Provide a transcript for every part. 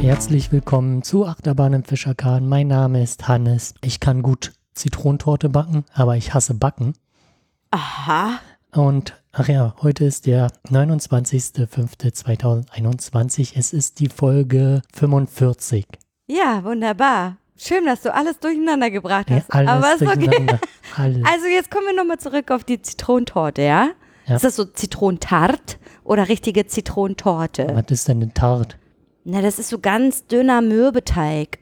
Herzlich willkommen zu Achterbahn im Fischerkahn. Mein Name ist Hannes. Ich kann gut Zitronentorte backen, aber ich hasse Backen. Aha. Und ach ja, heute ist der 29.05.2021. Es ist die Folge 45. Ja, wunderbar. Schön, dass du alles durcheinander gebracht Ja, hast. alles Aber ist okay. Alles. Also jetzt kommen wir nochmal zurück auf die Zitronentorte, ja? Ja. Ist das so Zitronentart oder richtige Zitronentorte? Was ist denn eine Tart? Na, das ist so ganz dünner Mürbeteig.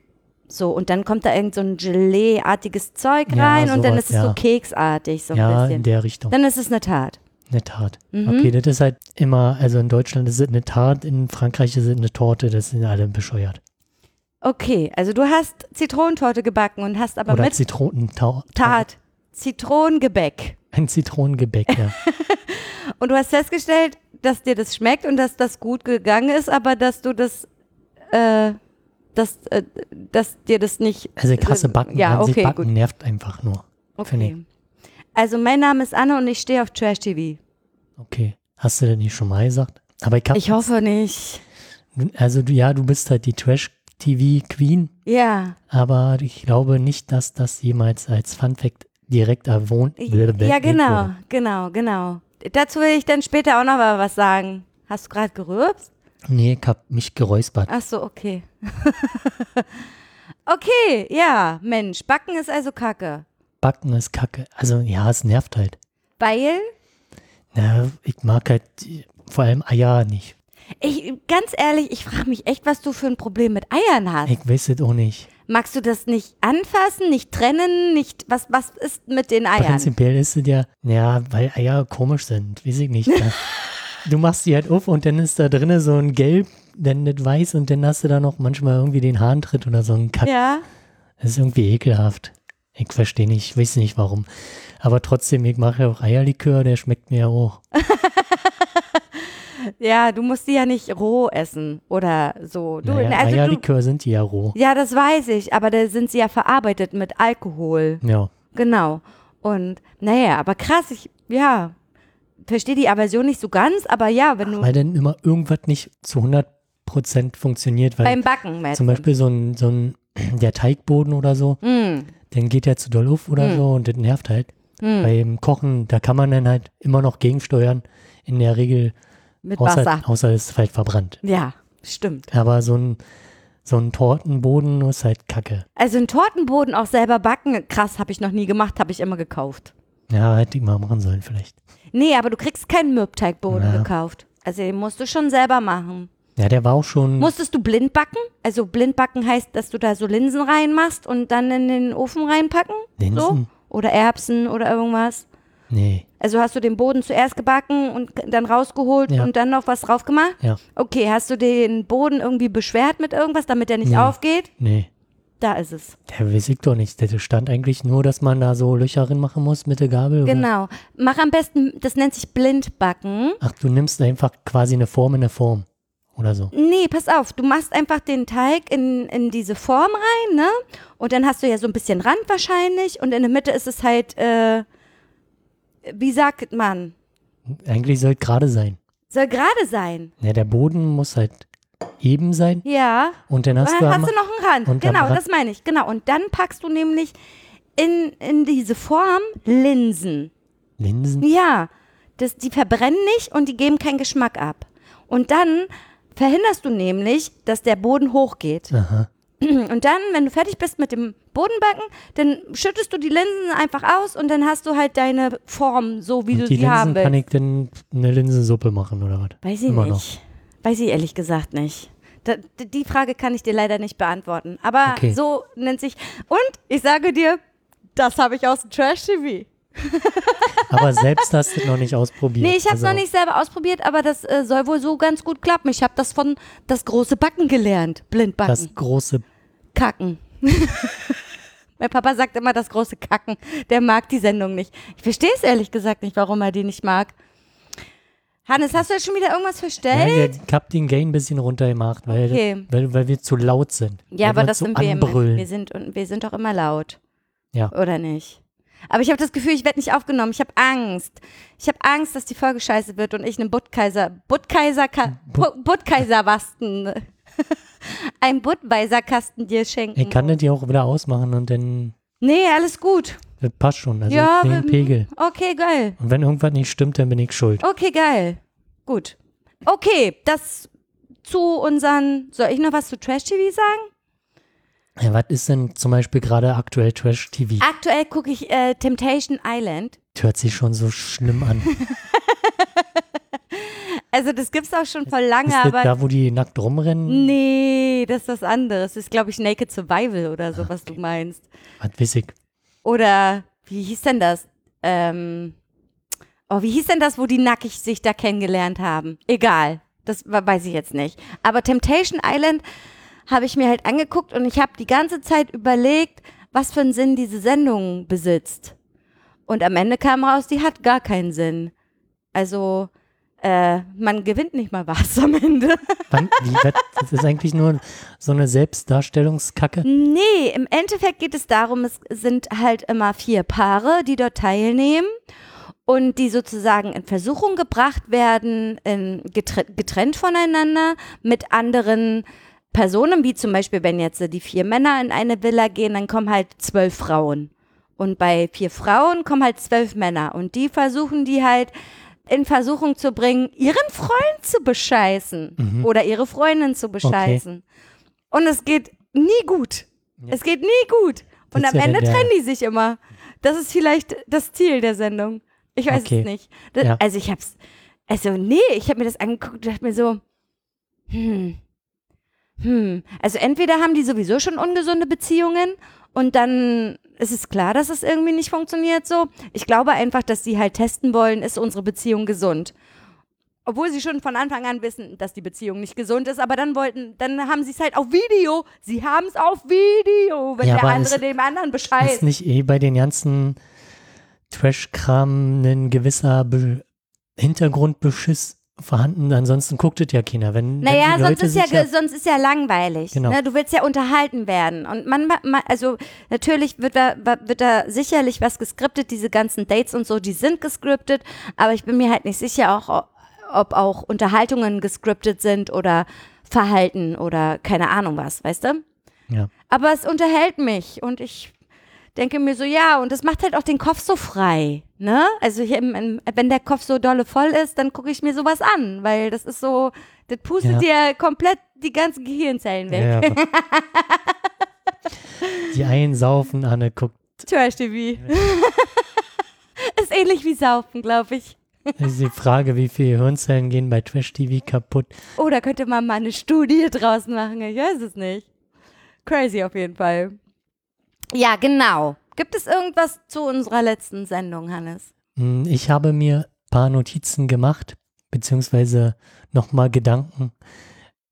So, und dann kommt da irgend so ein Gelee-artiges Zeug Ja, rein und dann ist es ja. so keksartig, so ein ja, in der Richtung. Dann ist es eine Tat. Eine Tart. Mhm. Okay, das ist halt immer, also in Deutschland ist es eine Tart, in Frankreich ist es eine Torte, das sind alle bescheuert. Okay, also du hast Zitronentorte gebacken und hast aber Oder mit Zitronentat. Tat Zitronengebäck. Ein Zitronengebäck, ja. Und du hast festgestellt, dass dir das schmeckt und dass das gut gegangen ist, aber dass du das, äh, dass, äh, dass dir das nicht. Also krasse Backen, Ja, sich okay, Backen gut. nervt einfach nur. Okay. Also mein Name ist Anne und ich stehe auf Trash TV. Okay. Hast du das nicht schon mal gesagt? Aber ich Ich hoffe nicht. also ja, du bist halt die Trash-TV-Queen, Ja. aber ich glaube nicht, dass das jemals als Fun-Fact direkt erwohnt Ja, genau, genau, genau. Dazu will ich dann später auch noch mal was sagen. Hast du gerade gerülpst? Nee, ich hab mich geräuspert. Ach so, okay. okay, ja, Mensch, Backen ist also Kacke. Backen ist kacke. Also ja, es nervt halt. Weil Na, ich mag halt vor allem Eier nicht. Ich, ganz ehrlich, ich frage mich echt, was du für ein Problem mit Eiern hast. Ich weiß es auch nicht. Magst du das nicht anfassen, nicht trennen, nicht, was, was ist mit den Eiern? Prinzipiell ist es ja, ja, weil Eier komisch sind, weiß ich nicht. Du machst die halt auf und dann ist da drinne so ein Gelb, dann das Weiß und dann hast du da noch manchmal irgendwie den Harntritt oder so ein Kack. Ja, Das ist irgendwie ekelhaft. Ich verstehe nicht, ich weiß nicht warum. Aber trotzdem, ich mache ja auch Eierlikör, der schmeckt mir ja auch. ja, du musst die ja nicht roh essen oder so. Du, naja, also du, Eierlikör sind die ja roh. ja, das weiß ich, aber da sind sie ja verarbeitet mit Alkohol. Ja. Genau. Und naja, aber krass, ich, ja, verstehe die Aversion nicht so ganz, aber ja, wenn du Weil dann immer irgendwas nicht zu 100% funktioniert, weil beim Backen meinst zum? Beispiel so ein, so ein, der Teigboden oder so, Mm, dann geht der zu doll auf oder Hm. so und das nervt halt. mm, Beim Kochen, da kann man dann halt immer noch gegensteuern. In der Regel, mit außer, Wasser. außer es ist halt verbrannt. Ja, stimmt. Aber so ein, so ein Tortenboden ist halt kacke. Also einen Tortenboden auch selber backen, krass, habe ich noch nie gemacht, habe ich immer gekauft. Ja, hätte ich mal machen sollen vielleicht. Nee, aber du kriegst keinen Mürbteigboden Ja. gekauft. Also den musst du schon selber machen. Ja, der war auch schon. Musstest du blind backen? Also blind backen heißt, dass du da so Linsen reinmachst und dann in den Ofen reinpacken? So? Linsen? Oder Erbsen oder irgendwas? Nee. Also hast du den Boden zuerst gebacken und dann rausgeholt Ja. und dann noch was drauf gemacht? Ja. Okay, hast du den Boden irgendwie beschwert mit irgendwas, damit der nicht Nee. aufgeht? Nee. Da ist es. Der weiß ich doch nicht. Der stand eigentlich nur, dass man da so Löcher drin machen muss mit der Gabel. Oder? Genau. Mach am besten, das nennt sich Blindbacken. Ach, du nimmst einfach quasi eine Form in eine Form. Oder so. Nee, pass auf, du machst einfach den Teig in, in diese Form rein, ne? Und dann hast du ja so ein bisschen Rand wahrscheinlich und in der Mitte ist es halt, äh, wie sagt man, Eigentlich soll gerade sein. soll gerade sein. Ja, der Boden muss halt eben sein. Ja. Und dann hast Und du, dann am- hast du noch einen Rand. und Genau, Rand- das meine ich. Genau. Und dann packst du nämlich in, in diese Form Linsen. Linsen. Ja. Das, die verbrennen nicht und die geben keinen Geschmack ab. Und dann verhinderst du nämlich, dass der Boden hochgeht. Aha. Und dann, wenn du fertig bist mit dem Bodenbacken, dann schüttest du die Linsen einfach aus und dann hast du halt deine Form, so wie Und du die sie haben Linsen kann willst. ich dann eine Linsensuppe machen oder was? Weiß ich Immer nicht. Weiß ich ehrlich gesagt nicht. Da, die Frage kann ich dir leider nicht beantworten. Aber Okay. so nennt sich. Und ich sage dir, das habe ich aus dem Trash-TV. Aber selbst hast du noch nicht ausprobiert. Nee, ich habe es Also, noch nicht selber ausprobiert, aber das äh, soll wohl so ganz gut klappen. Ich habe das von das große Backen gelernt. Blindbacken. Das große. Kacken. mein Papa sagt immer das große Kacken. Der mag die Sendung nicht. Ich verstehe es ehrlich gesagt nicht, warum er die nicht mag. Hannes, hast du jetzt schon wieder irgendwas verstellt? ich hab den Gain ein bisschen runtergemacht, weil, Okay. weil, weil wir zu laut sind. Ja, weil aber das sind wir immer. Wir sind, und wir sind doch immer laut. Ja. Oder nicht? Aber ich habe das Gefühl, ich werde nicht aufgenommen. Ich habe Angst. Ich habe Angst, dass die Folge scheiße wird und ich einen Budkaiser, Budkaiser, Bu- Budkaiserwasten, ein Budweiserkasten dir schenken. Ich kann das ja auch wieder ausmachen und dann Nee, alles gut. Das passt schon. Also Ja, den Pegel. Okay, geil. Und wenn irgendwas nicht stimmt, dann bin ich schuld. Okay, geil. Gut. Okay, das zu unseren. Soll ich noch was zu Trash TV sagen? Ja, was ist denn zum Beispiel gerade aktuell Trash TV? Aktuell gucke ich äh, Temptation Island. Hört sich schon so schlimm an. Also, das gibt's auch schon voll lange, ist das aber. da, wo die nackt rumrennen? Nee, das ist was anderes. Das ist, glaube ich, Naked Survival oder so, was du meinst. Was weiß ich. Oder wie hieß denn das? Ähm, oh, wie hieß denn das, wo die nackig sich da kennengelernt haben? Egal. Das weiß ich jetzt nicht. Aber Temptation Island habe ich mir halt angeguckt und ich habe die ganze Zeit überlegt, was für einen Sinn diese Sendung besitzt. Und am Ende kam raus, die hat gar keinen Sinn. Also, äh, man gewinnt nicht mal was am Ende. Wann, wie, das ist eigentlich nur so eine Selbstdarstellungskacke. Nee, im Endeffekt geht es darum, es sind halt immer vier Paare, die dort teilnehmen und die sozusagen in Versuchung gebracht werden, in getrennt, getrennt voneinander mit anderen Personen, wie zum Beispiel, wenn jetzt die vier Männer in eine Villa gehen, dann kommen halt zwölf Frauen. Und bei vier Frauen kommen halt zwölf Männer. Und die versuchen die halt in Versuchung zu bringen, ihren Freund zu bescheißen Mhm. oder ihre Freundin zu bescheißen. Und es geht nie gut. Ja. Es geht nie gut. Und Das am ja Ende trennen die sich immer. Das ist vielleicht das Ziel der Sendung. Ich weiß Okay. es nicht. Das, Ja. Also ich hab's, also nee, ich habe mir das angeguckt und dachte mir so, hm, hm. Also entweder haben die sowieso schon ungesunde Beziehungen und dann ist es klar, dass es irgendwie nicht funktioniert so. Ich glaube einfach, dass sie halt testen wollen, ist unsere Beziehung gesund. Obwohl sie schon von Anfang an wissen, dass die Beziehung nicht gesund ist, aber dann wollten, dann haben sie es halt auf Video. Sie haben es auf Video, wenn Ja, der andere ist- dem anderen Ist bescheißt. nicht eh bei den ganzen Trash-Kram ein gewisser Be Hintergrundbeschiss vorhanden? Ansonsten guckt es ja keiner. Wenn, Naja, wenn sonst ist ja, ge- sonst ist ja langweilig. Genau. Ne? Du willst ja unterhalten werden. Und man, man, also natürlich wird da, wird da sicherlich was geskriptet, diese ganzen Dates und so, die sind geskriptet, aber ich bin mir halt nicht sicher, auch, ob auch Unterhaltungen geskriptet sind oder Verhalten oder keine Ahnung was, weißt du? Ja. Aber es unterhält mich und ich denke mir so, ja, und das macht halt auch den Kopf so frei, ne? Also hier, im- im- wenn der Kopf so dolle voll ist, dann gucke ich mir sowas an, weil das ist so, das pustet dir komplett die ganzen Gehirnzellen weg. Ja, die einen saufen, Anne guckt. Trash TV. ist ähnlich wie Saufen, glaube ich. Ist die Frage, wie viele Hirnzellen gehen bei Trash TV kaputt. Oh, da könnte man mal eine Studie draus machen. Ich weiß es nicht. Crazy auf jeden Fall. Ja, genau. Gibt es irgendwas zu unserer letzten Sendung, Hannes? Hm, Ich habe mir ein paar Notizen gemacht, beziehungsweise nochmal Gedanken.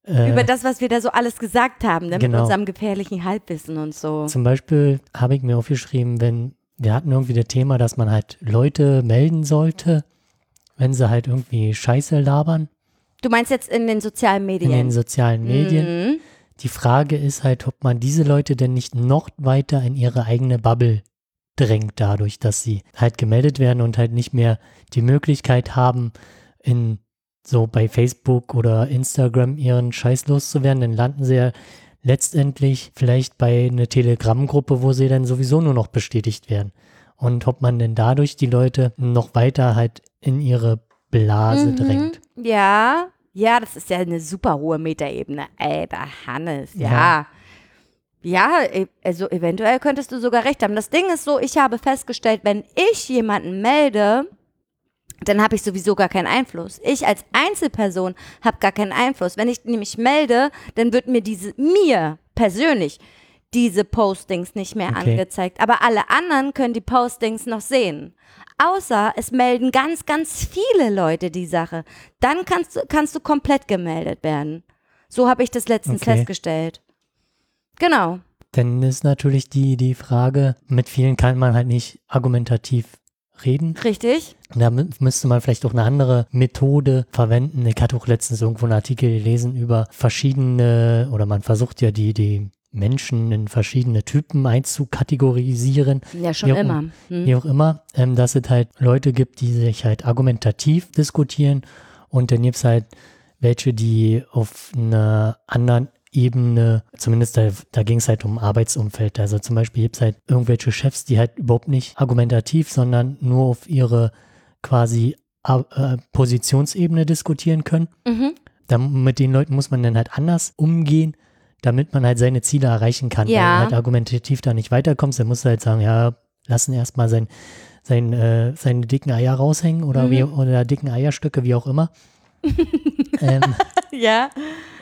Äh, Über das, was wir da so alles gesagt haben, ne? mit genau. unserem gefährlichen Halbwissen und so. Zum Beispiel habe ich mir aufgeschrieben, wenn wir hatten irgendwie das Thema, dass man halt Leute melden sollte, wenn sie halt irgendwie Scheiße labern Du meinst jetzt in den sozialen in Medien? den sozialen Medien. Mhm. Die Frage ist halt, ob man diese Leute denn nicht noch weiter in ihre eigene Bubble drängt, dadurch, dass sie halt gemeldet werden und halt nicht mehr die Möglichkeit haben, in so bei Facebook oder Instagram ihren Scheiß loszuwerden, dann landen sie ja letztendlich vielleicht bei einer Telegram-Gruppe, wo sie dann sowieso nur noch bestätigt werden. Und ob man denn dadurch die Leute noch weiter halt in ihre Blase Mhm. drängt. Ja, ja, das ist ja eine super hohe Metaebene. Alter, Hannes, ja. Ja. Ja, e- also eventuell könntest du sogar recht haben. Das Ding ist so, ich habe festgestellt, wenn ich jemanden melde, dann habe ich sowieso gar keinen Einfluss. Ich als Einzelperson habe gar keinen Einfluss. Wenn ich nämlich melde, dann wird mir diese, mir persönlich, diese Postings nicht mehr Okay. angezeigt. Aber alle anderen können die Postings noch sehen. Außer es melden ganz, ganz viele Leute die Sache. Dann kannst du, kannst du komplett gemeldet werden. So habe ich das letztens Okay. festgestellt. Genau. Dann ist natürlich die, die Frage, mit vielen kann man halt nicht argumentativ reden. Richtig? Da mü- müsste man vielleicht auch eine andere Methode verwenden. Ich hatte auch letztens irgendwo einen Artikel gelesen über verschiedene, oder man versucht ja die, die Menschen in verschiedene Typen einzukategorisieren, Ja, schon Wie auch- immer. Hm. wie auch immer, ähm, dass es halt Leute gibt, die sich halt argumentativ diskutieren und dann gibt es halt welche, die auf einer anderen Ebene, zumindest da, da ging es halt um Arbeitsumfeld. Also zum Beispiel gibt es halt irgendwelche Chefs, die halt überhaupt nicht argumentativ, sondern nur auf ihre quasi äh, Positionsebene diskutieren können. Mhm. Da, mit den Leuten muss man dann halt anders umgehen, damit man halt seine Ziele erreichen kann. Ja. Wenn du halt argumentativ da nicht weiterkommst, dann musst du halt sagen, ja, lassen erstmal sein, sein, äh, seine dicken Eier raushängen oder, Mhm. wie, oder dicken Eierstöcke, wie auch immer. Ähm, Ja.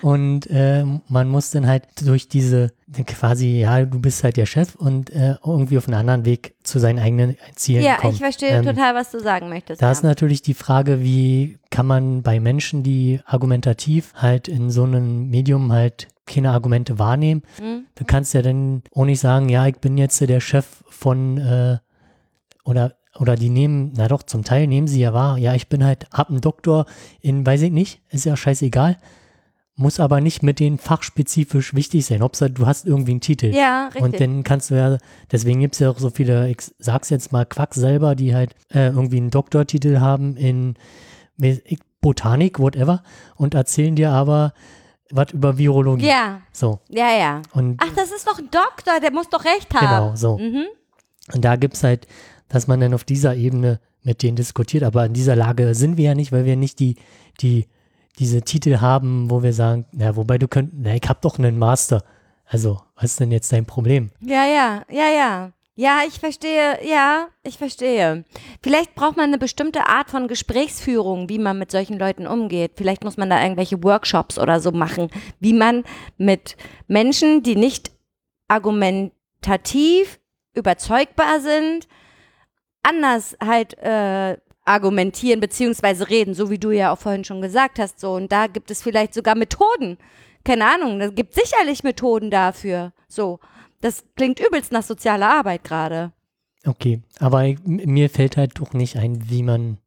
und äh, man muss dann halt durch diese quasi, ja, du bist halt der Chef und äh, irgendwie auf einen anderen Weg zu seinen eigenen Zielen Ja, kommen. ich verstehe Ähm, total, was du sagen möchtest. Da ja. ist natürlich die Frage, wie kann man bei Menschen, die argumentativ halt in so einem Medium halt keine Argumente wahrnehmen, Hm? du kannst ja dann auch nicht sagen, ja, ich bin jetzt der Chef von äh, oder oder die nehmen, na doch, zum Teil nehmen sie ja wahr, ja, ich bin halt, hab einen Doktor in, weiß ich nicht, ist ja scheißegal, muss aber nicht mit denen fachspezifisch wichtig sein. Hauptsache, du hast irgendwie einen Titel. Ja, richtig. Und dann kannst du ja, deswegen gibt es ja auch so viele, ich sag's jetzt mal, Quacksalber, die halt äh, irgendwie einen Doktortitel haben in Botanik, whatever, und erzählen dir aber was über Virologie. ja, So. ja, ja. Und Ach, das ist doch ein Doktor, der muss doch recht haben. genau, so. Mhm. Und da gibt es halt, dass man dann auf dieser Ebene mit denen diskutiert, aber in dieser Lage sind wir ja nicht, weil wir nicht die, die, diese Titel haben, wo wir sagen, na, wobei du könnt, na, ich hab doch einen Master. Also, was ist denn jetzt dein Problem? Ja, ja, ja, ja. Ja, ich verstehe, ja, ich verstehe. Vielleicht braucht man eine bestimmte Art von Gesprächsführung, wie man mit solchen Leuten umgeht. Vielleicht muss man da irgendwelche Workshops oder so machen, wie man mit Menschen, die nicht argumentativ überzeugbar sind, anders halt äh, argumentieren beziehungsweise reden, so wie du ja auch vorhin schon gesagt hast. So und da gibt es vielleicht sogar Methoden. Keine Ahnung, es gibt sicherlich Methoden dafür. So, das klingt übelst nach sozialer Arbeit gerade. Okay, aber mir fällt halt doch nicht ein, wie man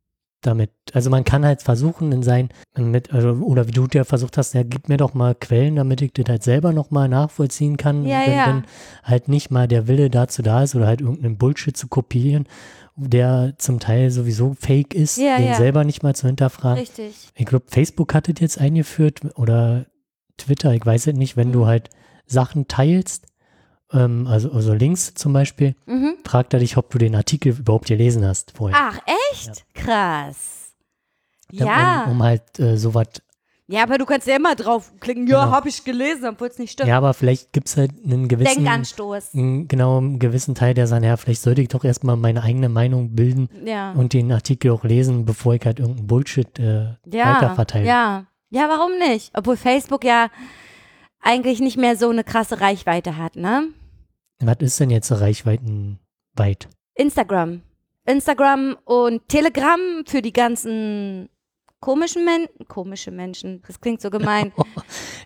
damit, also man kann halt versuchen in sein, mit, also, oder wie du ja versucht hast, ja, gib mir doch mal Quellen, damit ich das halt selber nochmal nachvollziehen kann, Ja, wenn, ja. wenn halt nicht mal der Wille dazu da ist oder halt irgendeinen Bullshit zu kopieren, der zum Teil sowieso fake ist, Ja, den ja. selber nicht mal zu hinterfragen. Richtig. Ich glaube, Facebook hat das jetzt eingeführt oder Twitter, ich weiß es nicht, wenn du Mhm. halt Sachen teilst, ähm, also, also Links zum Beispiel, Mhm. fragt er dich, ob du den Artikel überhaupt gelesen hast vorher. Ach, echt? Krass. Ja, Ja. Um, um halt äh, sowas. Ja, aber du kannst ja immer draufklicken, ja, Genau. habe ich gelesen, obwohl es nicht stimmt. Ja, aber vielleicht gibt es halt einen gewissen, Denkanstoß. einen, genau, einen gewissen Teil, der sagt, ja, vielleicht sollte ich doch erstmal meine eigene Meinung bilden Ja. und den Artikel auch lesen, bevor ich halt irgendeinen Bullshit äh, ja, weiterverteile. ja. Ja, warum nicht? Obwohl Facebook ja eigentlich nicht mehr so eine krasse Reichweite hat, ne? Was ist denn jetzt so reichweitenweit? Instagram. Instagram und Telegram für die ganzen komischen Menschen. Komische Menschen, das klingt so gemein.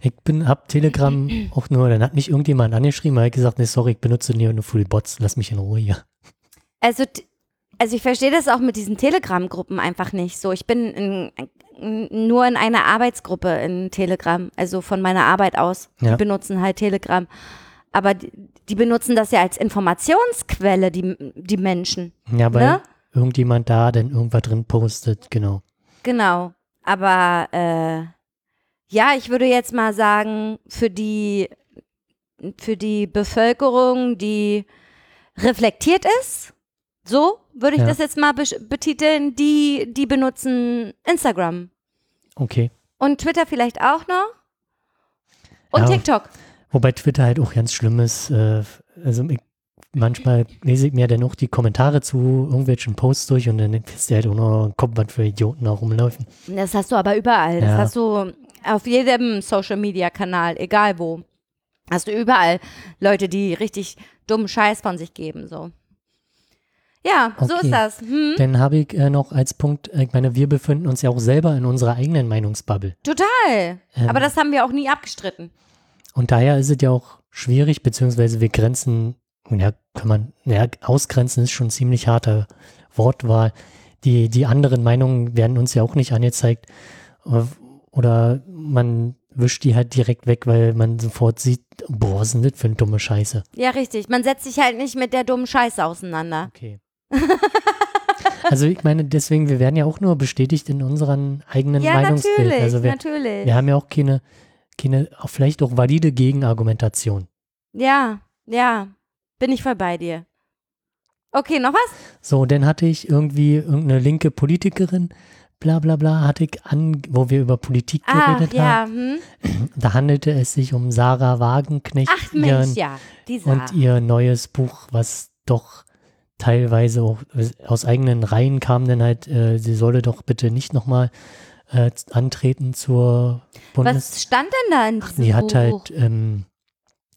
Ich bin, hab Telegram auch nur, dann hat mich irgendjemand angeschrieben, hat gesagt, nee, sorry, ich benutze nur nur für die Bots, lass mich in Ruhe hier. Also, also ich verstehe das auch mit diesen Telegram-Gruppen einfach nicht so. Ich bin in, in, nur in einer Arbeitsgruppe in Telegram, also von meiner Arbeit aus. Ja. Die benutzen halt Telegram. Aber die, die benutzen das ja als Informationsquelle, die, die Menschen. Ja, weil Ne? irgendjemand da dann irgendwas drin postet, genau. Genau. Aber äh, ja, ich würde jetzt mal sagen, für die, für die Bevölkerung, die reflektiert ist, so würde ich Ja. das jetzt mal besch- betiteln, die, die benutzen Instagram. Okay. Und Twitter vielleicht auch noch. Und Ja. TikTok. Wobei Twitter halt auch ganz schlimm ist. Äh, also ich, manchmal lese ich mir dann auch die Kommentare zu irgendwelchen Posts durch und dann fährst du halt auch noch im Kopf, was für Idioten da rumlaufen. Das hast du aber überall. Das Ja. hast du auf jedem Social Media Kanal, egal wo. Hast du überall Leute, die richtig dummen Scheiß von sich geben, so. Ja, so Okay. ist das. Hm? Dann habe ich äh, noch als Punkt, äh, ich meine, wir befinden uns ja auch selber in unserer eigenen Meinungsbubble. Total. Ähm. Aber das haben wir auch nie abgestritten. Und daher ist es ja auch schwierig, beziehungsweise wir grenzen, ja, kann man, ja, ausgrenzen ist schon ziemlich harte Wortwahl, die, die anderen Meinungen werden uns ja auch nicht angezeigt. Oder man wischt die halt direkt weg, weil man sofort sieht, boah, was ist denn das für eine dumme Scheiße. Ja, richtig. Man setzt sich halt nicht mit der dummen Scheiße auseinander. Okay. also ich meine, deswegen, wir werden ja auch nur bestätigt in unseren eigenen Ja, Meinungsbild. natürlich, Also wir, natürlich. wir haben ja auch keine, keine, auch vielleicht auch valide Gegenargumentation. Ja, ja. Bin ich voll bei dir. Okay, noch was? So, dann hatte ich irgendwie irgendeine linke Politikerin, bla bla bla, hatte ich an, wo wir über Politik Ah, geredet ja. haben. Hm? Da handelte es sich um Sarah Wagenknecht Ach Mensch, ihren, ja. Und ihr neues Buch, was doch teilweise auch aus eigenen Reihen kam, denn halt, äh, sie solle doch bitte nicht nochmal äh, antreten zur Bundes... was stand denn da in diesem Die hat Buch? halt, ähm,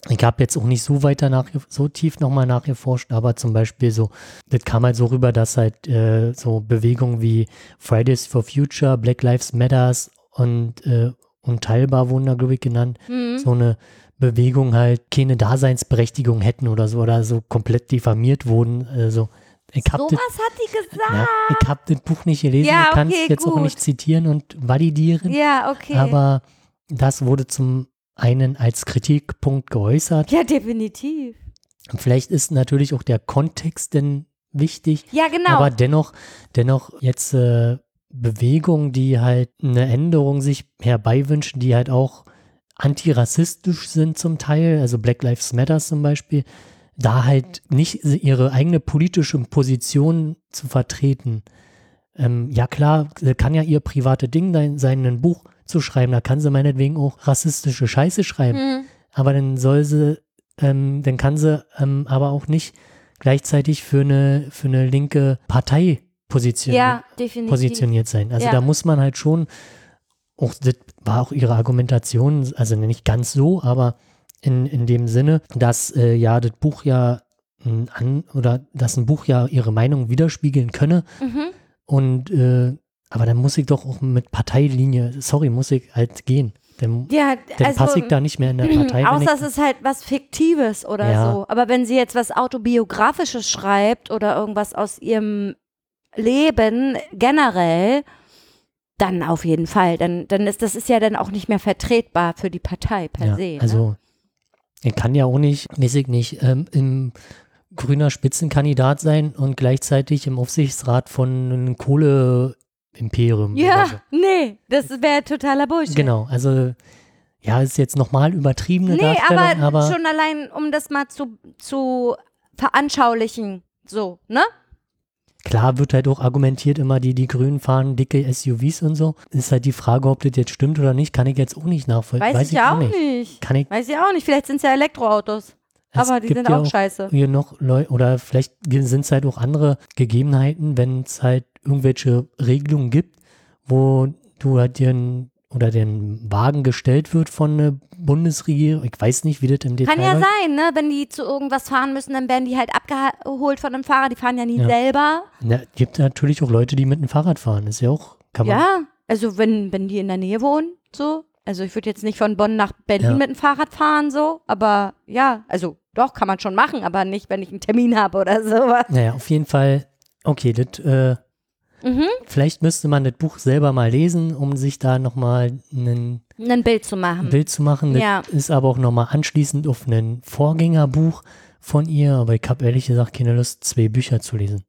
ich habe jetzt auch nicht so weiter nach, so tief nochmal nachgeforscht, aber zum Beispiel so, das kam halt so rüber, dass halt äh, so Bewegungen wie Fridays for Future, Black Lives Matters und äh, Unteilbar wurden da, glaube ich, genannt, Hm? so eine Bewegung halt keine Daseinsberechtigung hätten oder so oder so komplett diffamiert wurden. Also ich so habe was hat die gesagt. ja, ich hab das Buch nicht gelesen, Ja, ich kann es okay, jetzt auch gut. nicht zitieren und validieren. Ja, okay. Aber das wurde zum einen als Kritikpunkt geäußert. ja, definitiv. Vielleicht ist natürlich auch der Kontext denn wichtig, Ja, genau. aber dennoch, dennoch jetzt äh, Bewegungen, die halt eine Änderung sich herbeiwünschen, die halt auch antirassistisch sind zum Teil, also Black Lives Matter zum Beispiel, da halt nicht ihre eigene politische Position zu vertreten. Ähm, ja klar, kann ja ihr private Ding sein, sein, ein Buch zu schreiben, da kann sie meinetwegen auch rassistische Scheiße schreiben, Hm. aber dann soll sie, ähm, dann kann sie ähm, aber auch nicht gleichzeitig für eine, für eine linke Partei positionieren Ja, positioniert sein. Also Ja. da muss man halt schon, auch das war auch ihre Argumentation, also nicht ganz so, aber in, in dem Sinne, dass äh, ja das Buch ja ein an oder dass ein Buch ja ihre Meinung widerspiegeln könne Mhm. und äh, aber dann muss ich doch auch mit Parteilinie, sorry, muss ich halt gehen. Dann, Ja, dann also, passe ich da nicht mehr in der Partei. außer es ist halt was Fiktives oder Ja. so. Aber wenn sie jetzt was Autobiografisches schreibt oder irgendwas aus ihrem Leben generell, dann auf jeden Fall. Dann, dann ist das ist ja dann auch nicht mehr vertretbar für die Partei per ja, se. Ne? also ich kann ja auch nicht, ich nicht, ähm, im grüner Spitzenkandidat sein und gleichzeitig im Aufsichtsrat von einem Kohleimperium. Oder ja, so. nee, das wäre totaler Bullshit. Genau, also ja, ist jetzt nochmal übertriebene Nee, Darstellung, aber, aber, schon allein, um das mal zu, zu veranschaulichen, so, ne? klar wird halt auch argumentiert immer, die, die Grünen fahren dicke SUVs und so. Ist halt die Frage, ob das jetzt stimmt oder nicht, kann ich jetzt auch nicht nachvollziehen. Weiß, ich auch nicht. Kann ich, Weiß ich auch nicht. Vielleicht sind es ja Elektroautos. es Aber die sind ja auch scheiße. hier noch Leute, oder vielleicht sind es halt auch andere Gegebenheiten, wenn es halt irgendwelche Regelungen gibt, wo du halt dir ein, oder den Wagen gestellt wird von der Bundesregierung. Ich weiß nicht, wie das im Detail Kann ja läuft. sein, ne? Wenn die zu irgendwas fahren müssen, dann werden die halt abgeholt von einem Fahrer. Die fahren ja nie Ja. selber. Ja, gibt natürlich auch Leute, die mit dem Fahrrad fahren. Ist ja auch, kann man. Ja, also wenn, wenn die in der Nähe wohnen, so. Also ich würde jetzt nicht von Bonn nach Berlin Ja. mit dem Fahrrad fahren, so. Aber ja, also doch, kann man schon machen, aber nicht, wenn ich einen Termin habe oder sowas. Naja, auf jeden Fall, okay, das, äh, Mhm. vielleicht müsste man das Buch selber mal lesen, um sich da nochmal ein Ein Bild zu machen. Bild zu machen. Das Ja. ist aber auch nochmal anschließend auf ein Vorgängerbuch von ihr, aber ich habe ehrlich gesagt keine Lust, zwei Bücher zu lesen.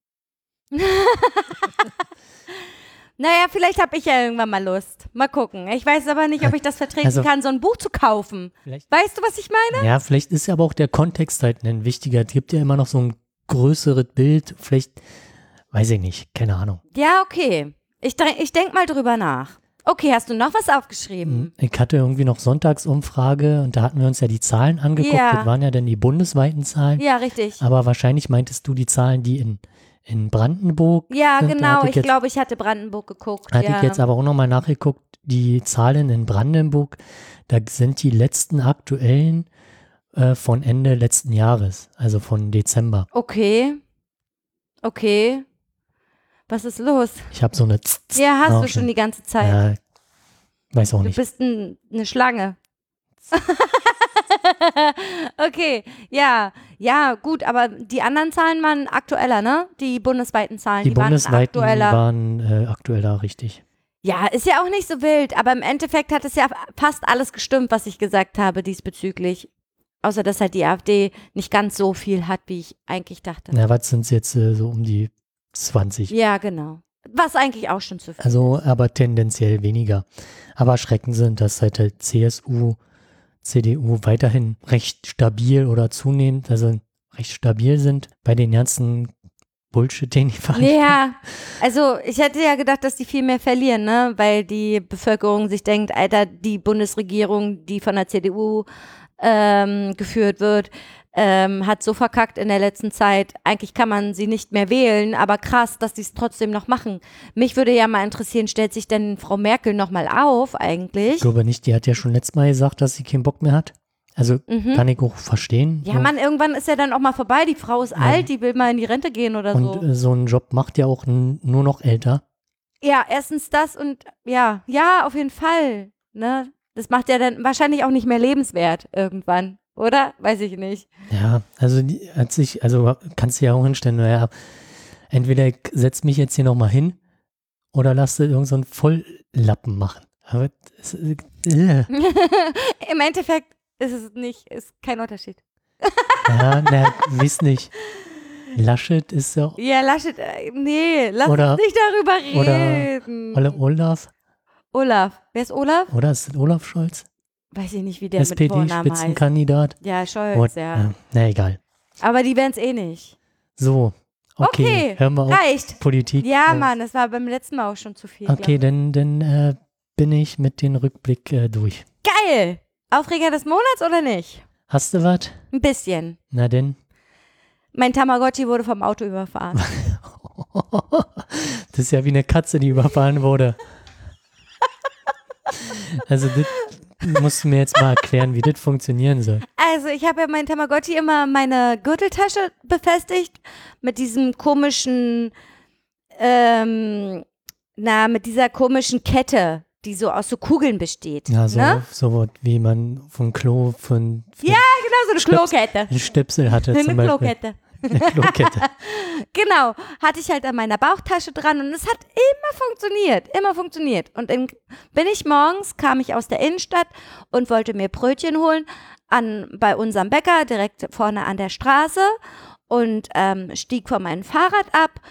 Naja, vielleicht habe ich ja irgendwann mal Lust. Mal gucken. Ich weiß aber nicht, ob ich das vertreten Also- kann, so ein Buch zu kaufen. Vielleicht, Weißt du, was ich meine? ja, vielleicht ist aber auch der Kontext halt ein wichtiger. Es gibt ja immer noch so ein größeres Bild. Vielleicht, weiß ich nicht, keine Ahnung. Ja, okay. Ich, ich denk mal drüber nach. Okay, hast du noch was aufgeschrieben? Ich hatte irgendwie noch Sonntagsumfrage und da hatten wir uns ja die Zahlen angeguckt. Ja. Das waren ja dann die bundesweiten Zahlen. Ja, richtig. Aber wahrscheinlich meintest du die Zahlen, die in, in Brandenburg. Ja, sind. Genau. ich Ich glaube, ich hatte Brandenburg geguckt. Hatte ja. ich jetzt aber auch nochmal nachgeguckt, die Zahlen in Brandenburg, da sind die letzten aktuellen äh, von Ende letzten Jahres, also von Dezember. Okay. Okay. Was ist los? Ich habe so eine Z Z Ja, hast du schon die ganze Zeit. Ja, weiß auch du nicht. bist ein, eine Schlange. okay, ja, ja, gut, aber die anderen Zahlen waren aktueller, ne? Die bundesweiten Zahlen, Die, die, bundesweiten waren aktueller. waren äh, aktueller, richtig. Ja, ist ja auch nicht so wild, aber im Endeffekt hat es ja fast alles gestimmt, was ich gesagt habe diesbezüglich. Außer, dass halt die AfD nicht ganz so viel hat, wie ich eigentlich dachte. Na, was sind es jetzt äh, so um die 20? Ja, genau. Was eigentlich auch schon zu viel Also, aber tendenziell weniger. Aber Schrecken sind, dass seit halt CSU, CDU weiterhin recht stabil oder zunehmend, also recht stabil sind bei den ganzen Bullshit, den die veranstalten. Ja, also ich hätte ja gedacht, dass die viel mehr verlieren, ne? Weil die Bevölkerung sich denkt, Alter, die Bundesregierung, die von der CDU ähm, geführt wird, ähm, hat so verkackt in der letzten Zeit. Eigentlich kann man sie nicht mehr wählen, aber krass, dass sie es trotzdem noch machen. Mich würde ja mal interessieren, stellt sich denn Frau Merkel nochmal auf eigentlich? Ich glaube nicht, die hat ja schon letztes Mal gesagt, dass sie keinen Bock mehr hat. Also Mhm. kann ich auch verstehen. Ja, So- Mann, irgendwann ist ja dann auch mal vorbei. Die Frau ist Ja. alt, die will mal in die Rente gehen oder Und so. äh, so einen Job macht ja auch nur noch älter. Ja, erstens das und ja, ja, auf jeden Fall. Ne? Das macht ja dann wahrscheinlich auch nicht mehr lebenswert irgendwann, oder? Weiß ich nicht. Ja, also die hat sich, also kannst du ja auch hinstellen, naja, entweder setz mich jetzt hier nochmal hin oder lass du irgend so einen Volllappen machen. Aber das, äh, Im Endeffekt ist es nicht, ist kein Unterschied. ja, na, weiß nicht. Laschet ist ja Ja, Laschet, äh, nee, lass Oder- uns nicht darüber oder reden. Ole Olaf, Olaf. Wer ist Olaf? oder ist das Olaf Scholz? Weiß ich nicht, wie der mit Vornamen heißt. SPD-Spitzenkandidat. Ja, Scholz, Und, ja. äh, na egal. Aber die werden es eh nicht. So, okay, Okay, hören wir auf Reicht. Politik. Ja, auf. Mann, das war beim letzten Mal auch schon zu viel. Okay, dann, dann äh, bin ich mit dem Rückblick äh, durch. Geil. Aufreger des Monats oder nicht? Hast du was? Ein bisschen. Na denn. Mein Tamagotchi wurde vom Auto überfahren. Das ist ja wie eine Katze, die überfahren wurde. Also das musst du mir jetzt mal erklären, wie das funktionieren soll. Also ich habe ja mein Tamagotchi immer meine Gürteltasche befestigt mit diesem komischen, ähm, na, mit dieser komischen Kette, die so aus so Kugeln besteht. Ja, so, ne? so wie man vom Klo von, von Ja, Genau, so eine Stöps- Klokette. einen Stöpsel hatte Eine zum Beispiel. Klokette. Eine Klokette. Genau, hatte ich halt an meiner Bauchtasche dran und es hat immer funktioniert, immer funktioniert. Und dann bin ich morgens, kam ich aus der Innenstadt und wollte mir Brötchen holen an, bei unserem Bäcker direkt vorne an der Straße und ähm, stieg von meinem Fahrrad ab,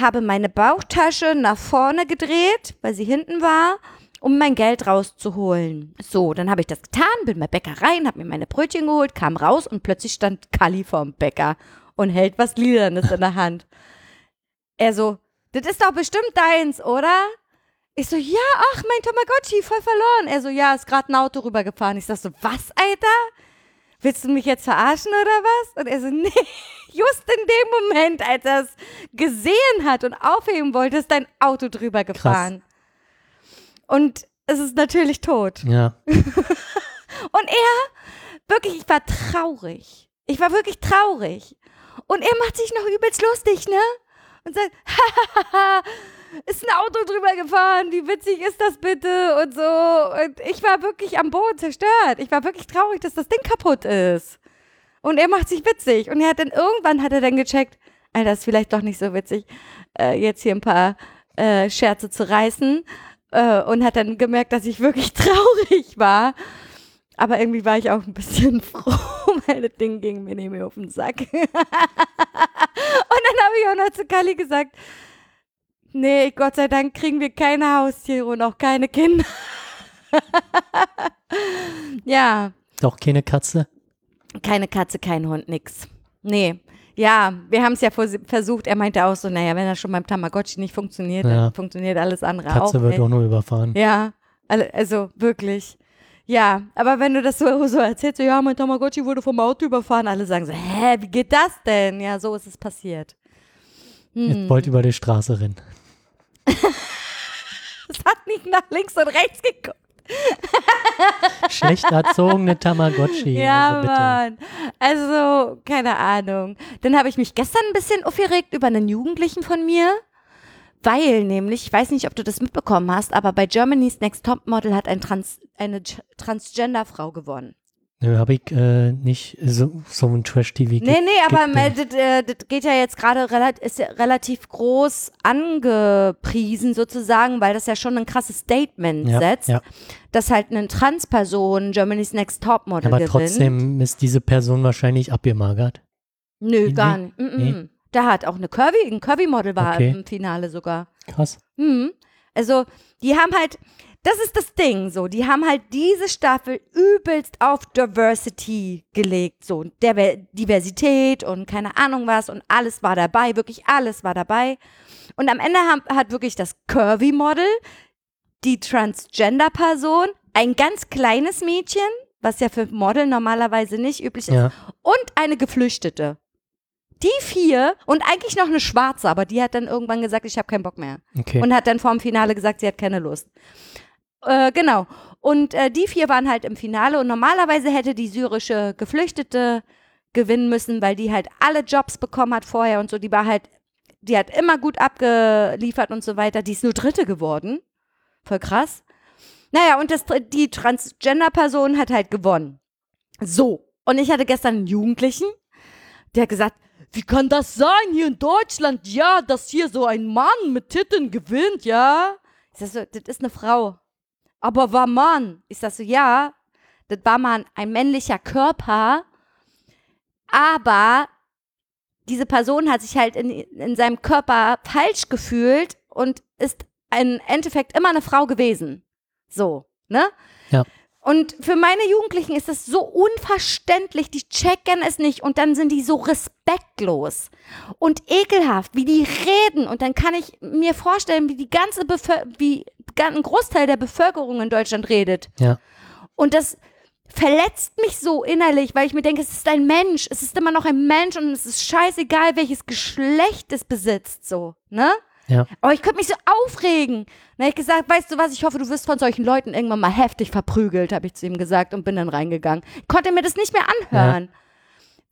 habe meine Bauchtasche nach vorne gedreht, weil sie hinten war, um mein Geld rauszuholen. So, dann habe ich das getan, bin bei Bäcker rein, habe mir meine Brötchen geholt, kam raus und plötzlich stand Kalli vorm Bäcker und hält was Liedernes in der Hand. Er so, das ist doch bestimmt deins, oder? Ich so, ja, ach, mein Tamagotchi, voll verloren. Er so, ja, ist gerade ein Auto rübergefahren. Ich sag so, was, Alter? Willst du mich jetzt verarschen oder was? Und er so, nee, just in dem Moment, als er es gesehen hat und aufheben wollte, ist dein Auto drüber gefahren. Und es ist natürlich tot. Ja, Und er, wirklich, ich war traurig. Ich war wirklich traurig. Und er macht sich noch übelst lustig, ne? Und sagt, hahaha, ist ein Auto drüber gefahren, wie witzig ist das bitte und so. Und ich war wirklich am Boden zerstört. Ich war wirklich traurig, dass das Ding kaputt ist. Und er macht sich witzig. Und er hat dann, irgendwann hat er dann gecheckt, Alter, ist vielleicht doch nicht so witzig, äh, jetzt hier ein paar äh, Scherze zu reißen. Äh, und hat dann gemerkt, dass ich wirklich traurig war. Aber irgendwie war ich auch ein bisschen froh, weil das Ding ging mir nicht mehr auf den Sack. und dann habe ich auch noch zu Kali gesagt, nee, Gott sei Dank kriegen wir keine Haustiere und auch keine Kinder. ja, doch keine Katze. keine Katze, kein Hund, nix. Nee. Ja, wir haben es ja versucht. Er meinte auch so, naja, wenn das schon beim Tamagotchi nicht funktioniert, Ja. dann funktioniert alles andere auch Katze wird nicht. auch nur überfahren. Ja, also wirklich. Ja, aber wenn du das so, so erzählst, so, ja, mein Tamagotchi wurde vom Auto überfahren, alle sagen so, hä, wie geht das denn? Ja, so ist es passiert. Jetzt Hm. wollte über die Straße rennen. Es hat nicht nach links und rechts geguckt. Schlecht erzogene Tamagotchi. Ja, also. Mann. Also, keine Ahnung. Dann habe ich mich gestern ein bisschen aufgeregt über einen Jugendlichen von mir. Weil nämlich, ich weiß nicht, ob du das mitbekommen hast, aber bei Germany's Next Top Model hat ein Trans, eine Transgender-Frau gewonnen. Nö, habe ich äh, nicht so, so ein Trash-TV. Nee, nee, aber das, äh, das geht ja jetzt gerade relativ, ist ja relativ groß angepriesen sozusagen, weil das ja schon ein krasses Statement ja, setzt, ja. dass halt eine Transperson Germany's Next Topmodel Aber gewinnt. trotzdem ist diese Person wahrscheinlich abgemagert. Nö, Nee, gar nicht. Mm -mm. nee. Da hat auch eine Curvy, ein Curvy-Model war Okay. im Finale sogar. Krass. Hm. Also, die haben halt, das ist das Ding so, die haben halt diese Staffel übelst auf Diversity gelegt, so der Diversität und keine Ahnung was und alles war dabei, wirklich alles war dabei. Und am Ende haben, hat wirklich das Curvy-Model, die Transgender-Person, ein ganz kleines Mädchen, was ja für Model normalerweise nicht üblich ist, Ja. und eine Geflüchtete. Die vier und eigentlich noch eine Schwarze, aber die hat dann irgendwann gesagt, ich habe keinen Bock mehr Okay. und hat dann vor dem Finale gesagt, sie hat keine Lust. Äh, genau. Und äh, die vier waren halt im Finale und normalerweise hätte die syrische Geflüchtete gewinnen müssen, weil die halt alle Jobs bekommen hat vorher und so. Die war halt, die hat immer gut abgeliefert und so weiter. Die ist nur Dritte geworden. Voll krass. Naja, und das, die Transgender-Person hat halt gewonnen. So. Und ich hatte gestern einen Jugendlichen, der hat gesagt, wie kann das sein hier in Deutschland? Ja, dass hier so ein Mann mit Titten gewinnt, ja? Ich sag so, das ist eine Frau. Aber war Mann. Ich sag so, ja, das war mal ein männlicher Körper, aber diese Person hat sich halt in, in seinem Körper falsch gefühlt und ist im Endeffekt immer eine Frau gewesen. So, ne? Ja. Und für meine Jugendlichen ist das so unverständlich, die checken es nicht und dann sind die so respektlos und ekelhaft, wie die reden. Und dann kann ich mir vorstellen, wie die ganze Bevölker wie ein Großteil der Bevölkerung in Deutschland redet. Ja. Und das verletzt mich so innerlich, weil ich mir denke, es ist ein Mensch, es ist immer noch ein Mensch und es ist scheißegal, welches Geschlecht es besitzt, so, ne? Ja. Aber ich könnte mich so aufregen. Dann habe ich gesagt, weißt du was, ich hoffe, du wirst von solchen Leuten irgendwann mal heftig verprügelt, habe ich zu ihm gesagt und bin dann reingegangen. Ich konnte mir das nicht mehr anhören.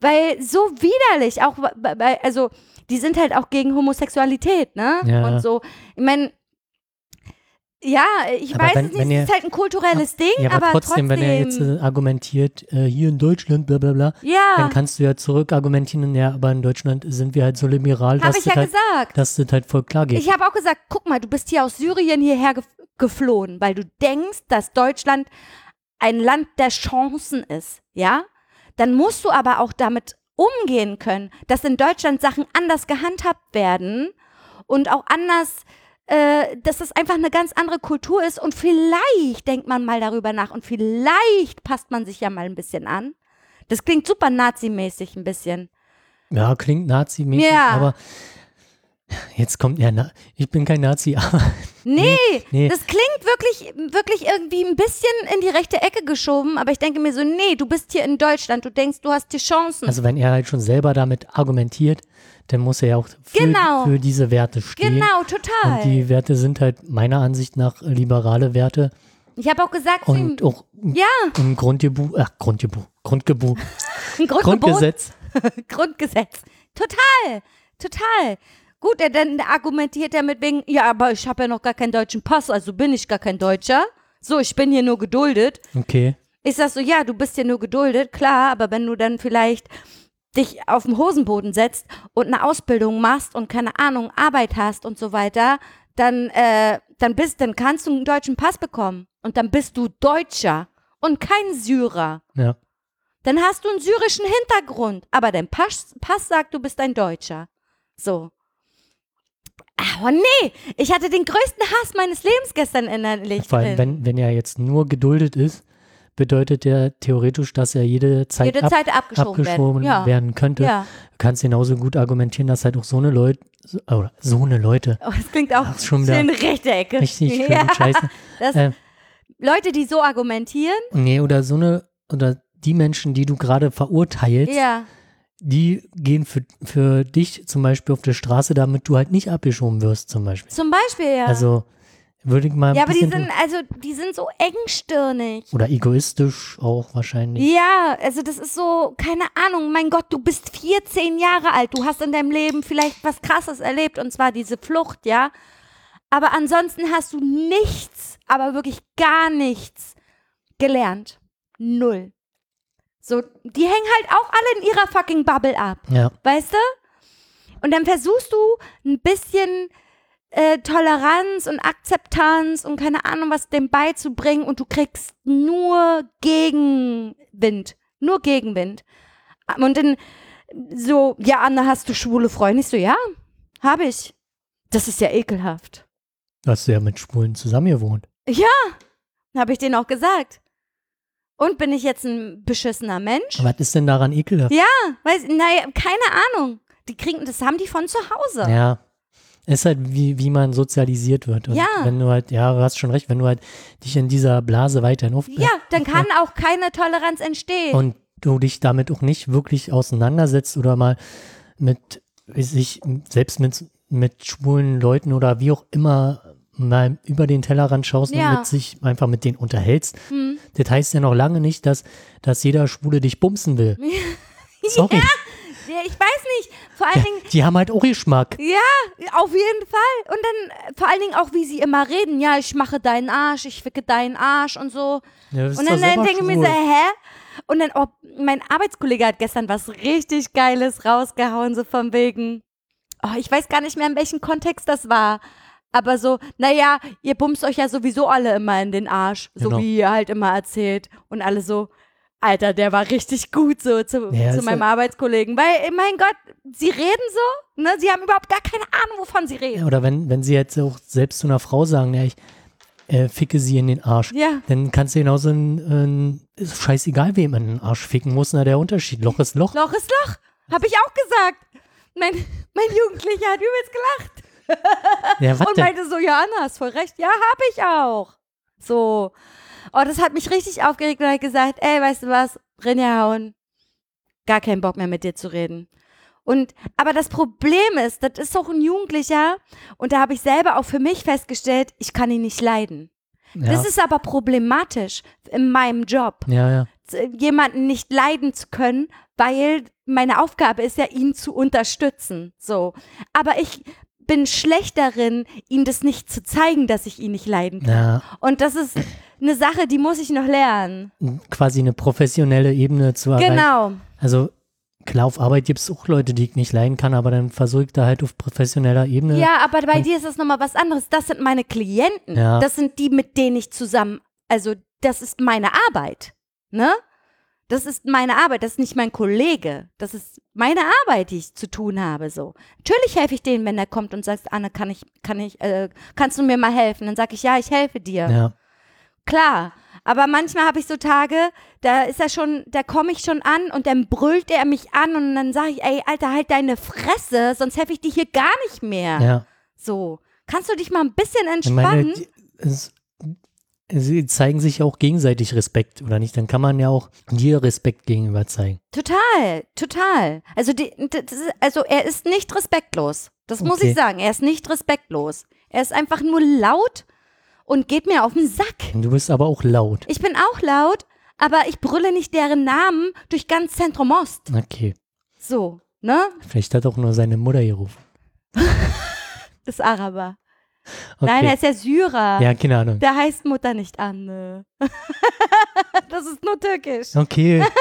Weil so widerlich, auch, weil, also, die sind halt auch gegen Homosexualität, ne? Ja. Und so. Ich meine, ja, ich Aber weiß wenn- es nicht, wenn es ihr- ist halt ein kulturelles Ding, Ja, aber, aber trotzdem, wenn er jetzt äh, argumentiert, äh, hier in Deutschland, bla bla bla, ja, dann kannst du ja zurück argumentieren, ja, aber in Deutschland sind wir halt so liberal, dass ich das ja halt, gesagt. dass das halt voll klar geht. Ich habe auch gesagt, guck mal, du bist hier aus Syrien hierher gef geflohen, weil du denkst, dass Deutschland ein Land der Chancen ist, ja? Dann musst du aber auch damit umgehen können, dass in Deutschland Sachen anders gehandhabt werden und auch anders, äh, dass das einfach eine ganz andere Kultur ist und vielleicht denkt man mal darüber nach und vielleicht passt man sich ja mal ein bisschen an. Das klingt super nazimäßig ein bisschen. ja, klingt nazimäßig, Ja. aber jetzt kommt ja, na, ich bin kein Nazi, aber Nee, nee. das klingt wirklich, wirklich irgendwie ein bisschen in die rechte Ecke geschoben, aber ich denke mir so, nee, du bist hier in Deutschland, du denkst, du hast die Chancen. Also wenn er halt schon selber damit argumentiert, dann muss er ja auch für, Genau. für diese Werte stehen. genau, total. Und die Werte sind halt meiner Ansicht nach liberale Werte ich habe auch gesagt, und auch ja, im Grundgebuch, ach, ein Grundgebot, Grundgesetz. Grundgesetz. Total, total. Gut, er dann argumentiert er mit wegen, ja, aber ich habe ja noch gar keinen deutschen Pass, also bin ich gar kein Deutscher. So, ich bin hier nur geduldet. Okay. Ich sag so, ja, du bist hier nur geduldet, klar, aber wenn du dann vielleicht dich auf den Hosenboden setzt und eine Ausbildung machst und keine Ahnung, Arbeit hast und so weiter, dann, äh, dann bist, dann kannst du einen deutschen Pass bekommen. Und dann bist du Deutscher und kein Syrer. Ja. Dann hast du einen syrischen Hintergrund, aber dein Pass, Pass sagt, du bist ein Deutscher. So. Aber nee, ich hatte den größten Hass meines Lebens gestern innerlich. Vor allem, wenn, wenn er jetzt nur geduldet ist, bedeutet ja theoretisch, dass er jede Zeit, Jede ab, Zeit abgeschoben, abgeschoben werden. Ja. werden könnte. ja. Du kannst genauso gut argumentieren, dass halt auch so eine Leute, so, oder so eine Leute, Oh, das klingt auch Ach, schon schön rechte Ecke. richtig schön ja, scheiße. Äh, Leute, die so argumentieren, nee, oder so eine, oder die Menschen, die du gerade verurteilst, ja, die gehen für, für dich zum Beispiel auf der Straße, damit du halt nicht abgeschoben wirst, zum Beispiel. zum Beispiel, ja. Also würde ich mal ja, aber die sind, also, die sind so engstirnig. oder egoistisch auch wahrscheinlich. Ja, also das ist so, keine Ahnung, mein Gott, du bist 14 Jahre alt, du hast in deinem Leben vielleicht was Krasses erlebt und zwar diese Flucht, ja. Aber ansonsten hast du nichts, aber wirklich gar nichts gelernt. Null. So, die hängen halt auch alle in ihrer fucking Bubble ab. Ja. Weißt du? Und dann versuchst du ein bisschen äh, Toleranz und Akzeptanz und keine Ahnung was dem beizubringen und du kriegst nur Gegenwind. Nur Gegenwind. Und dann so, ja, Anna, hast du schwule Freunde? Ich so, ja, habe ich. Das ist ja ekelhaft. Hast du ja mit Schwulen zusammen gewohnt. Habe ich denen auch gesagt. Und bin ich jetzt ein beschissener Mensch? Was ist denn daran ekelhaft? Ja, weiß, naja, keine Ahnung. Die kriegen, das haben die von zu Hause. Ja. Ist halt wie, wie man sozialisiert wird. Und Ja. wenn du halt, ja, du hast schon recht, wenn du halt dich in dieser Blase weiterhin auf Ja, dann kann auch keine Toleranz entstehen. und du dich damit auch nicht wirklich auseinandersetzt oder mal mit sich selbst mit, mit schwulen Leuten oder wie auch immer mal über den Tellerrand schaust Ja. und mit sich einfach mit denen unterhältst. Hm. Das heißt ja noch lange nicht, dass, dass jeder Schwule dich bumsen will. Sorry. Ja, ich weiß nicht. Vor allen Dingen, Die haben halt auch Geschmack. ja, auf jeden Fall. Und dann vor allen Dingen auch, wie sie immer reden. Ja, ich mache deinen Arsch, ich ficke deinen Arsch und so. Ja, Und dann, dann denke ich mir so, hä? Und dann, oh, mein Arbeitskollege hat gestern was richtig Geiles rausgehauen, so von wegen, oh, ich weiß gar nicht mehr, in welchem Kontext das war. Aber so, naja, ihr bumst euch ja sowieso alle immer in den Arsch, so Genau. wie ihr halt immer erzählt. Und alle so, Alter, der war richtig gut so zu, Ja, zu meinem ja- Arbeitskollegen. Weil, mein Gott, sie reden so, ne? Sie haben überhaupt gar keine Ahnung, wovon sie Ja, reden. Oder wenn, wenn sie jetzt auch selbst zu einer Frau sagen, ja, ich äh, ficke sie in den Arsch, Ja. dann kannst du genauso ein, ein ist scheißegal, wem in den Arsch ficken muss, na der Unterschied. Loch ist Loch. Loch ist Loch. Hab ich auch gesagt. Mein, mein Jugendlicher hat übelst gelacht. Ja, Und meinte so, ja, Anna, hast voll recht. Ja, hab ich auch. So. Oh, das hat mich richtig aufgeregt und hat gesagt, ey, weißt du was, Rinja hauen. Gar keinen Bock mehr mit dir zu reden. Und, aber das Problem ist, das ist doch ein Jugendlicher und da habe ich selber auch für mich festgestellt, ich kann ihn nicht leiden. Ja, Das ist aber problematisch in meinem Job ja, ja. jemanden nicht leiden zu können, weil meine Aufgabe ist ja, ihn zu unterstützen. So. Aber ich bin schlecht darin, ihm das nicht zu zeigen, dass ich ihn nicht leiden kann. ja. Und das ist eine Sache, die muss ich noch lernen. Quasi eine professionelle Ebene zu erreichen. Genau. Also klar, auf Arbeit gibt es auch Leute, die ich nicht leiden kann, aber dann versuche ich da halt auf professioneller Ebene. Ja, aber bei dir ist das nochmal was anderes. Das sind meine Klienten. Ja. Das sind die, mit denen ich zusammen, also das ist meine Arbeit. Ne? Das ist meine Arbeit, das ist nicht mein Kollege. Das ist meine Arbeit, die ich zu tun habe. So. Natürlich helfe ich denen, wenn er kommt und sagt, Anne, kann ich, kann ich, äh, kannst du mir mal helfen? Dann sage ich, ja, ich helfe dir. ja. Klar. Aber manchmal habe ich so Tage, da ist er schon, da komme ich schon an und dann brüllt er mich an und dann sage ich, ey, Alter, halt deine Fresse, sonst helfe ich dir hier gar nicht mehr. ja. So. Kannst du dich mal ein bisschen Ich meine, entspannen? die- es, sie zeigen sich auch gegenseitig Respekt, oder nicht? Dann kann man ja auch dir Respekt gegenüber zeigen. Total, total. Also, die, das also er ist nicht respektlos. Das muss Okay. ich sagen. Er ist nicht respektlos. Er ist einfach nur laut und geht mir auf den Sack. Du bist aber auch laut. Ich bin auch laut, aber ich brülle nicht deren Namen durch ganz Zentrum Ost. Okay. So, ne? Vielleicht hat auch nur seine Mutter gerufen. Ist Araber. Okay. Nein, er ist ja Syrer. ja, keine Ahnung. Der heißt Mutter nicht Anne. das ist nur türkisch. Okay.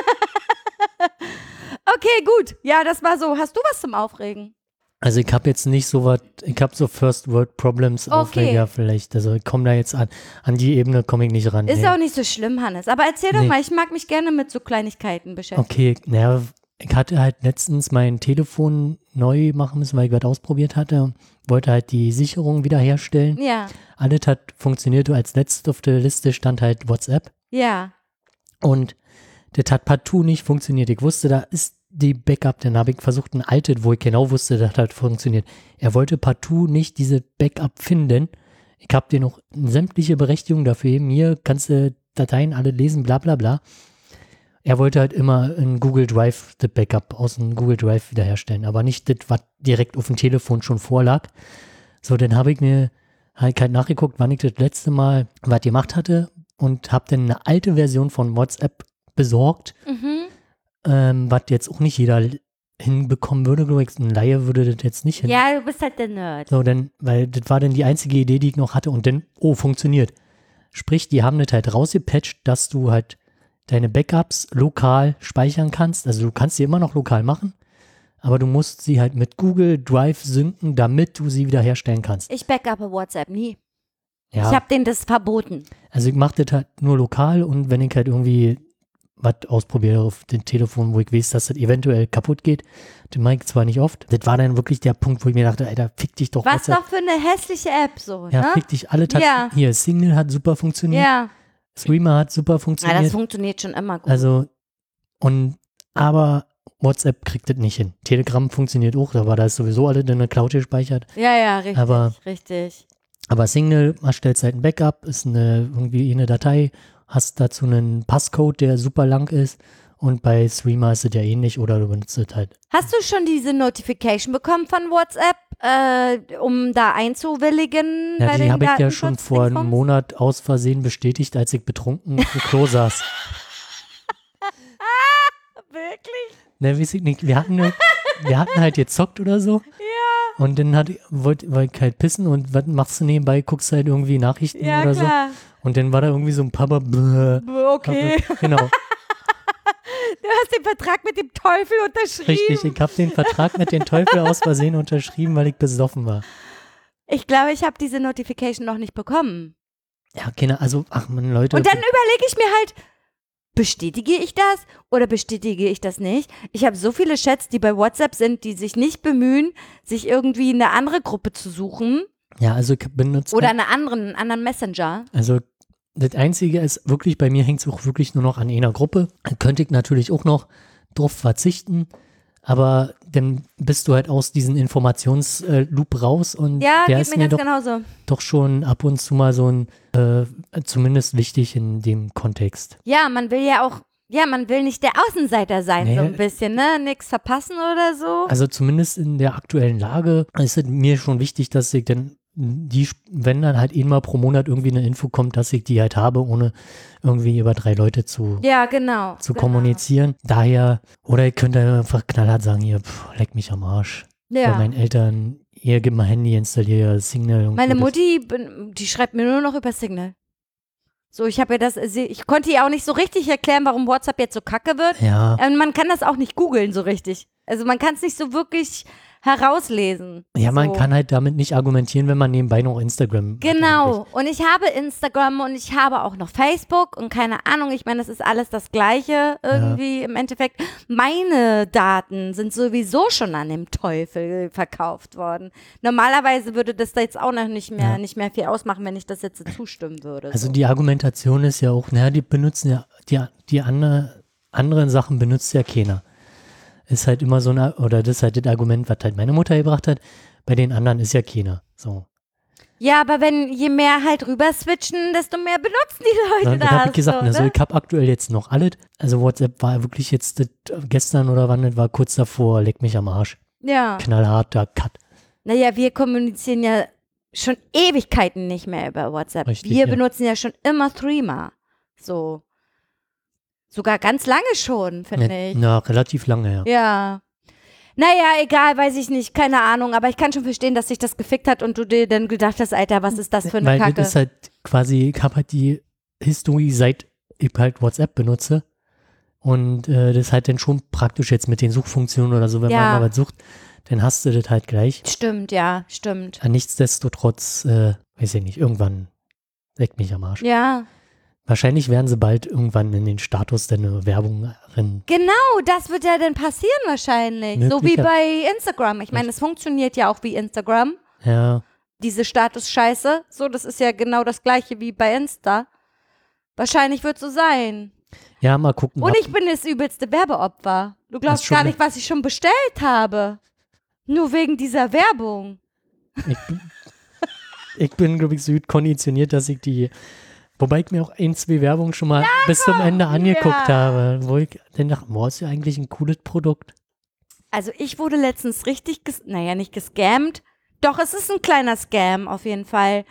Okay, gut. Ja, das war so. Hast du was zum Aufregen? Also ich habe jetzt nicht so was, ich habe so First World Problems Okay. Aufreger vielleicht. Also ich komme da jetzt an, an die Ebene komme ich nicht ran. Ist nee. auch nicht so schlimm, Hannes. Aber erzähl doch Nee. mal, ich mag mich gerne mit so Kleinigkeiten beschäftigen. Okay, naja, ich hatte halt letztens mein Telefon neu machen müssen, weil ich was ausprobiert hatte. Wollte halt die Sicherung wiederherstellen. Ja, Alles hat funktioniert. Als letztes auf der Liste stand halt WhatsApp. ja. Und das hat partout nicht funktioniert. Ich wusste, da ist die Backup. Dann habe ich versucht, ein altes, wo ich genau wusste, das hat funktioniert. Er wollte partout nicht diese Backup finden. Ich habe dir noch sämtliche Berechtigungen dafür. Hier kannst du Dateien alle lesen, bla bla bla. Er wollte halt immer in Google Drive das Backup aus dem Google Drive wiederherstellen, aber nicht das, was direkt auf dem Telefon schon vorlag. So, dann habe ich mir ich halt nachgeguckt, wann ich das letzte Mal was gemacht hatte und habe dann eine alte Version von WhatsApp besorgt, Mhm. ähm, was jetzt auch nicht jeder hinbekommen würde, glaube ich. Ein Laie würde das jetzt nicht hin. Ja, du bist halt der Nerd. So, dann, weil das war dann die einzige Idee, die ich noch hatte und dann, oh, funktioniert. Sprich, die haben das halt rausgepatcht, dass du halt deine Backups lokal speichern kannst. Also du kannst sie immer noch lokal machen, aber du musst sie halt mit Google Drive synken, damit du sie wiederherstellen kannst. Ich backuppe WhatsApp nie. Ja, Ich habe denen das verboten. also ich mache das halt nur lokal und wenn ich halt irgendwie was ausprobiere auf dem Telefon, wo ich weiß, dass das eventuell kaputt geht, den mache ich zwar nicht oft. Das war dann wirklich der Punkt, wo ich mir dachte, Alter, fick dich doch. Was WhatsApp. doch für eine hässliche App so, Ja, ne? fick dich alle. Tat- Ja. Hier, Signal hat super funktioniert. Ja. Streamer hat super ja, funktioniert. das funktioniert schon immer gut. Also, und, aber WhatsApp kriegt das nicht hin. Telegram funktioniert auch, aber da ist sowieso alle in der Cloud gespeichert. ja, ja, richtig, aber- richtig. Aber Signal, man stellt halt ein Backup, ist eine, irgendwie eine Datei, hast dazu einen Passcode, der super lang ist. Und bei Streamer ist es ja ähnlich oder du benutzt es halt. Hast du schon diese Notification bekommen von WhatsApp, äh, um da einzuwilligen? Ja, die habe ich ja schon vor einem? Monat aus Versehen bestätigt, als ich betrunken im Klo saß. Wirklich? Ne, weiß ich nicht. Wir hatten, wir hatten halt gezockt oder so. Ja. Und dann hat, wollte wollt ich halt pissen und was machst du nebenbei? Guckst halt irgendwie Nachrichten Ja, oder klar. so. Und dann war da irgendwie so ein Papa. Bläh, Okay. Genau, Du hast den Vertrag mit dem Teufel unterschrieben. richtig. Ich habe den Vertrag mit dem Teufel aus Versehen unterschrieben, weil ich besoffen war. Ich glaube, ich habe diese Notification noch nicht bekommen. Ja, keine, also, ach man, Leute. Und dann überlege ich mir halt, bestätige ich das oder bestätige ich das nicht? Ich habe so viele Chats, die bei WhatsApp sind, die sich nicht bemühen, sich irgendwie eine andere Gruppe zu suchen ja, also ich benutze. oder einen anderen, einen anderen Messenger. Also das Einzige ist wirklich, bei mir hängt es auch wirklich nur noch an einer Gruppe. Könnte ich natürlich auch noch drauf verzichten, aber dann bist du halt aus diesem Informationsloop raus und Ja, der ist mir mir doch, genauso. doch schon ab und zu mal so ein, äh, zumindest wichtig in dem Kontext. Ja, man will ja auch, ja, man will nicht der Außenseiter sein, Nee. so ein bisschen, ne? Nix verpassen oder so. Also zumindest in der aktuellen Lage ist es mir schon wichtig, dass ich dann die, wenn dann halt einmal pro Monat irgendwie eine Info kommt, dass ich die halt habe, ohne irgendwie über drei Leute zu ja, genau. zu genau. kommunizieren. Daher, oder ihr könnt einfach knallhart sagen, hier, pff, leck mich am Arsch. Bei Ja. meinen Eltern, ihr gebt mal Handy, installiert Signal. Meine. Mutti, die schreibt mir nur noch über Signal. So, ich habe ihr das, ich konnte ihr auch nicht so richtig erklären, warum WhatsApp jetzt so kacke wird. Ja, Und man kann das auch nicht googeln so richtig. Also man kann es nicht so wirklich herauslesen. ja, man so. kann halt damit nicht argumentieren, wenn man nebenbei noch Instagram hat Genau. Und ich habe Instagram und ich habe auch noch Facebook und keine Ahnung, ich meine, das ist alles das Gleiche irgendwie im Endeffekt. Meine Daten sind sowieso schon an dem Teufel verkauft worden. Normalerweise würde das da jetzt auch noch nicht mehr, Ja. nicht mehr viel ausmachen, wenn ich das jetzt zustimmen würde. Also so. die Argumentation ist ja auch, naja, die benutzen ja, die, die andere, anderen Sachen benutzt ja keiner. Ist halt immer so ein, oder das ist halt das Argument, was halt meine Mutter gebracht hat, bei den anderen ist ja keiner. So. ja, aber wenn je mehr halt rüber switchen, desto mehr benutzen die Leute das. das habe ich gesagt. so, also ich habe aktuell jetzt noch alles. Also WhatsApp war wirklich jetzt das, gestern oder wann, das war kurz davor, leck mich am Arsch. Ja. Knallharter Cut. Naja, wir kommunizieren ja schon Ewigkeiten nicht mehr über WhatsApp. Richtig, wir ja. benutzen ja schon immer Threema. So. Sogar ganz lange schon, finde Ja, ich. na, relativ lange, ja. Ja. Naja, egal, weiß ich nicht, keine Ahnung, aber ich kann schon verstehen, dass sich das gefickt hat und du dir dann gedacht hast, Alter, was ist das für eine Weil Kacke? das ist halt quasi, ich habe halt die Historie seit ich halt WhatsApp benutze. Und äh, das ist halt dann schon praktisch jetzt mit den Suchfunktionen oder so, wenn Ja. man mal was sucht, dann hast du das halt gleich. stimmt, ja, stimmt. Nichtsdestotrotz, äh, weiß ich nicht, irgendwann leckt mich am Arsch. Ja, Wahrscheinlich werden sie bald irgendwann in den Status der Werbung rennen. genau, das wird ja dann passieren wahrscheinlich. So wie Möglicher- bei Instagram. Ich meine, es funktioniert ja auch wie Instagram. Ja, diese Status-Scheiße. So, das ist ja genau das gleiche wie bei Insta. Wahrscheinlich wird so sein. ja, mal gucken. Und ich bin das übelste Werbeopfer. Du glaubst gar nicht, was ich schon bestellt habe. Nur wegen dieser Werbung. Ich bin, ich bin glaube ich, so konditioniert, dass ich die, wobei ich mir auch ein, zwei Werbungen schon mal bis zum Ende angeguckt ja. habe, wo ich dann dachte, boah, ist ja eigentlich ein cooles Produkt. Also ich wurde letztens richtig, ges naja, nicht gescammt. Doch, es ist ein kleiner Scam auf jeden Fall.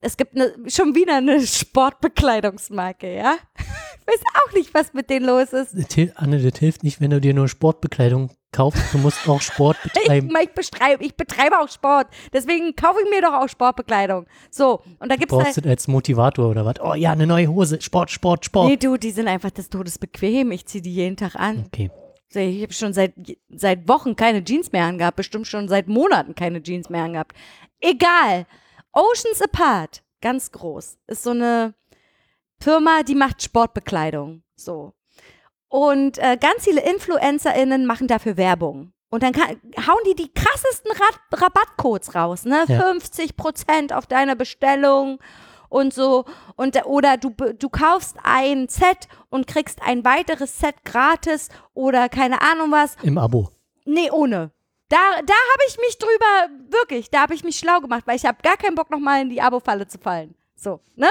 Es gibt ne, schon wieder eine Sportbekleidungsmarke, ja? Ich weiß auch nicht, was mit denen los ist. Das Anne, das hilft nicht, wenn du dir nur Sportbekleidung gekauft, du musst auch Sport Ich, betreiben. ich, betreibe, ich betreibe auch Sport. Deswegen kaufe ich mir doch auch Sportbekleidung. So, und da gibt es Brauchst du als Motivator oder was? Oh ja, eine neue Hose. Sport, Sport, Sport. Nee, du, die sind einfach des Todes bequem. Ich ziehe die jeden Tag an. Okay. So, Ich habe schon seit, seit Wochen keine Jeans mehr angehabt, bestimmt schon seit Monaten keine Jeans mehr angehabt. Egal. Oceans Apart, ganz groß, ist so eine Firma, die macht Sportbekleidung. So. Und äh, ganz viele InfluencerInnen machen dafür Werbung. Und dann kann, hauen die die krassesten Rat Rabattcodes raus, ne? Ja. 50 Prozent auf deine Bestellung und so. Und, oder du, du kaufst ein Set und kriegst ein weiteres Set gratis oder keine Ahnung was. Im Abo. Nee, ohne. Da, da habe ich mich drüber, wirklich, da habe ich mich schlau gemacht, weil ich habe gar keinen Bock, nochmal in die Abo-Falle zu fallen. So, ne?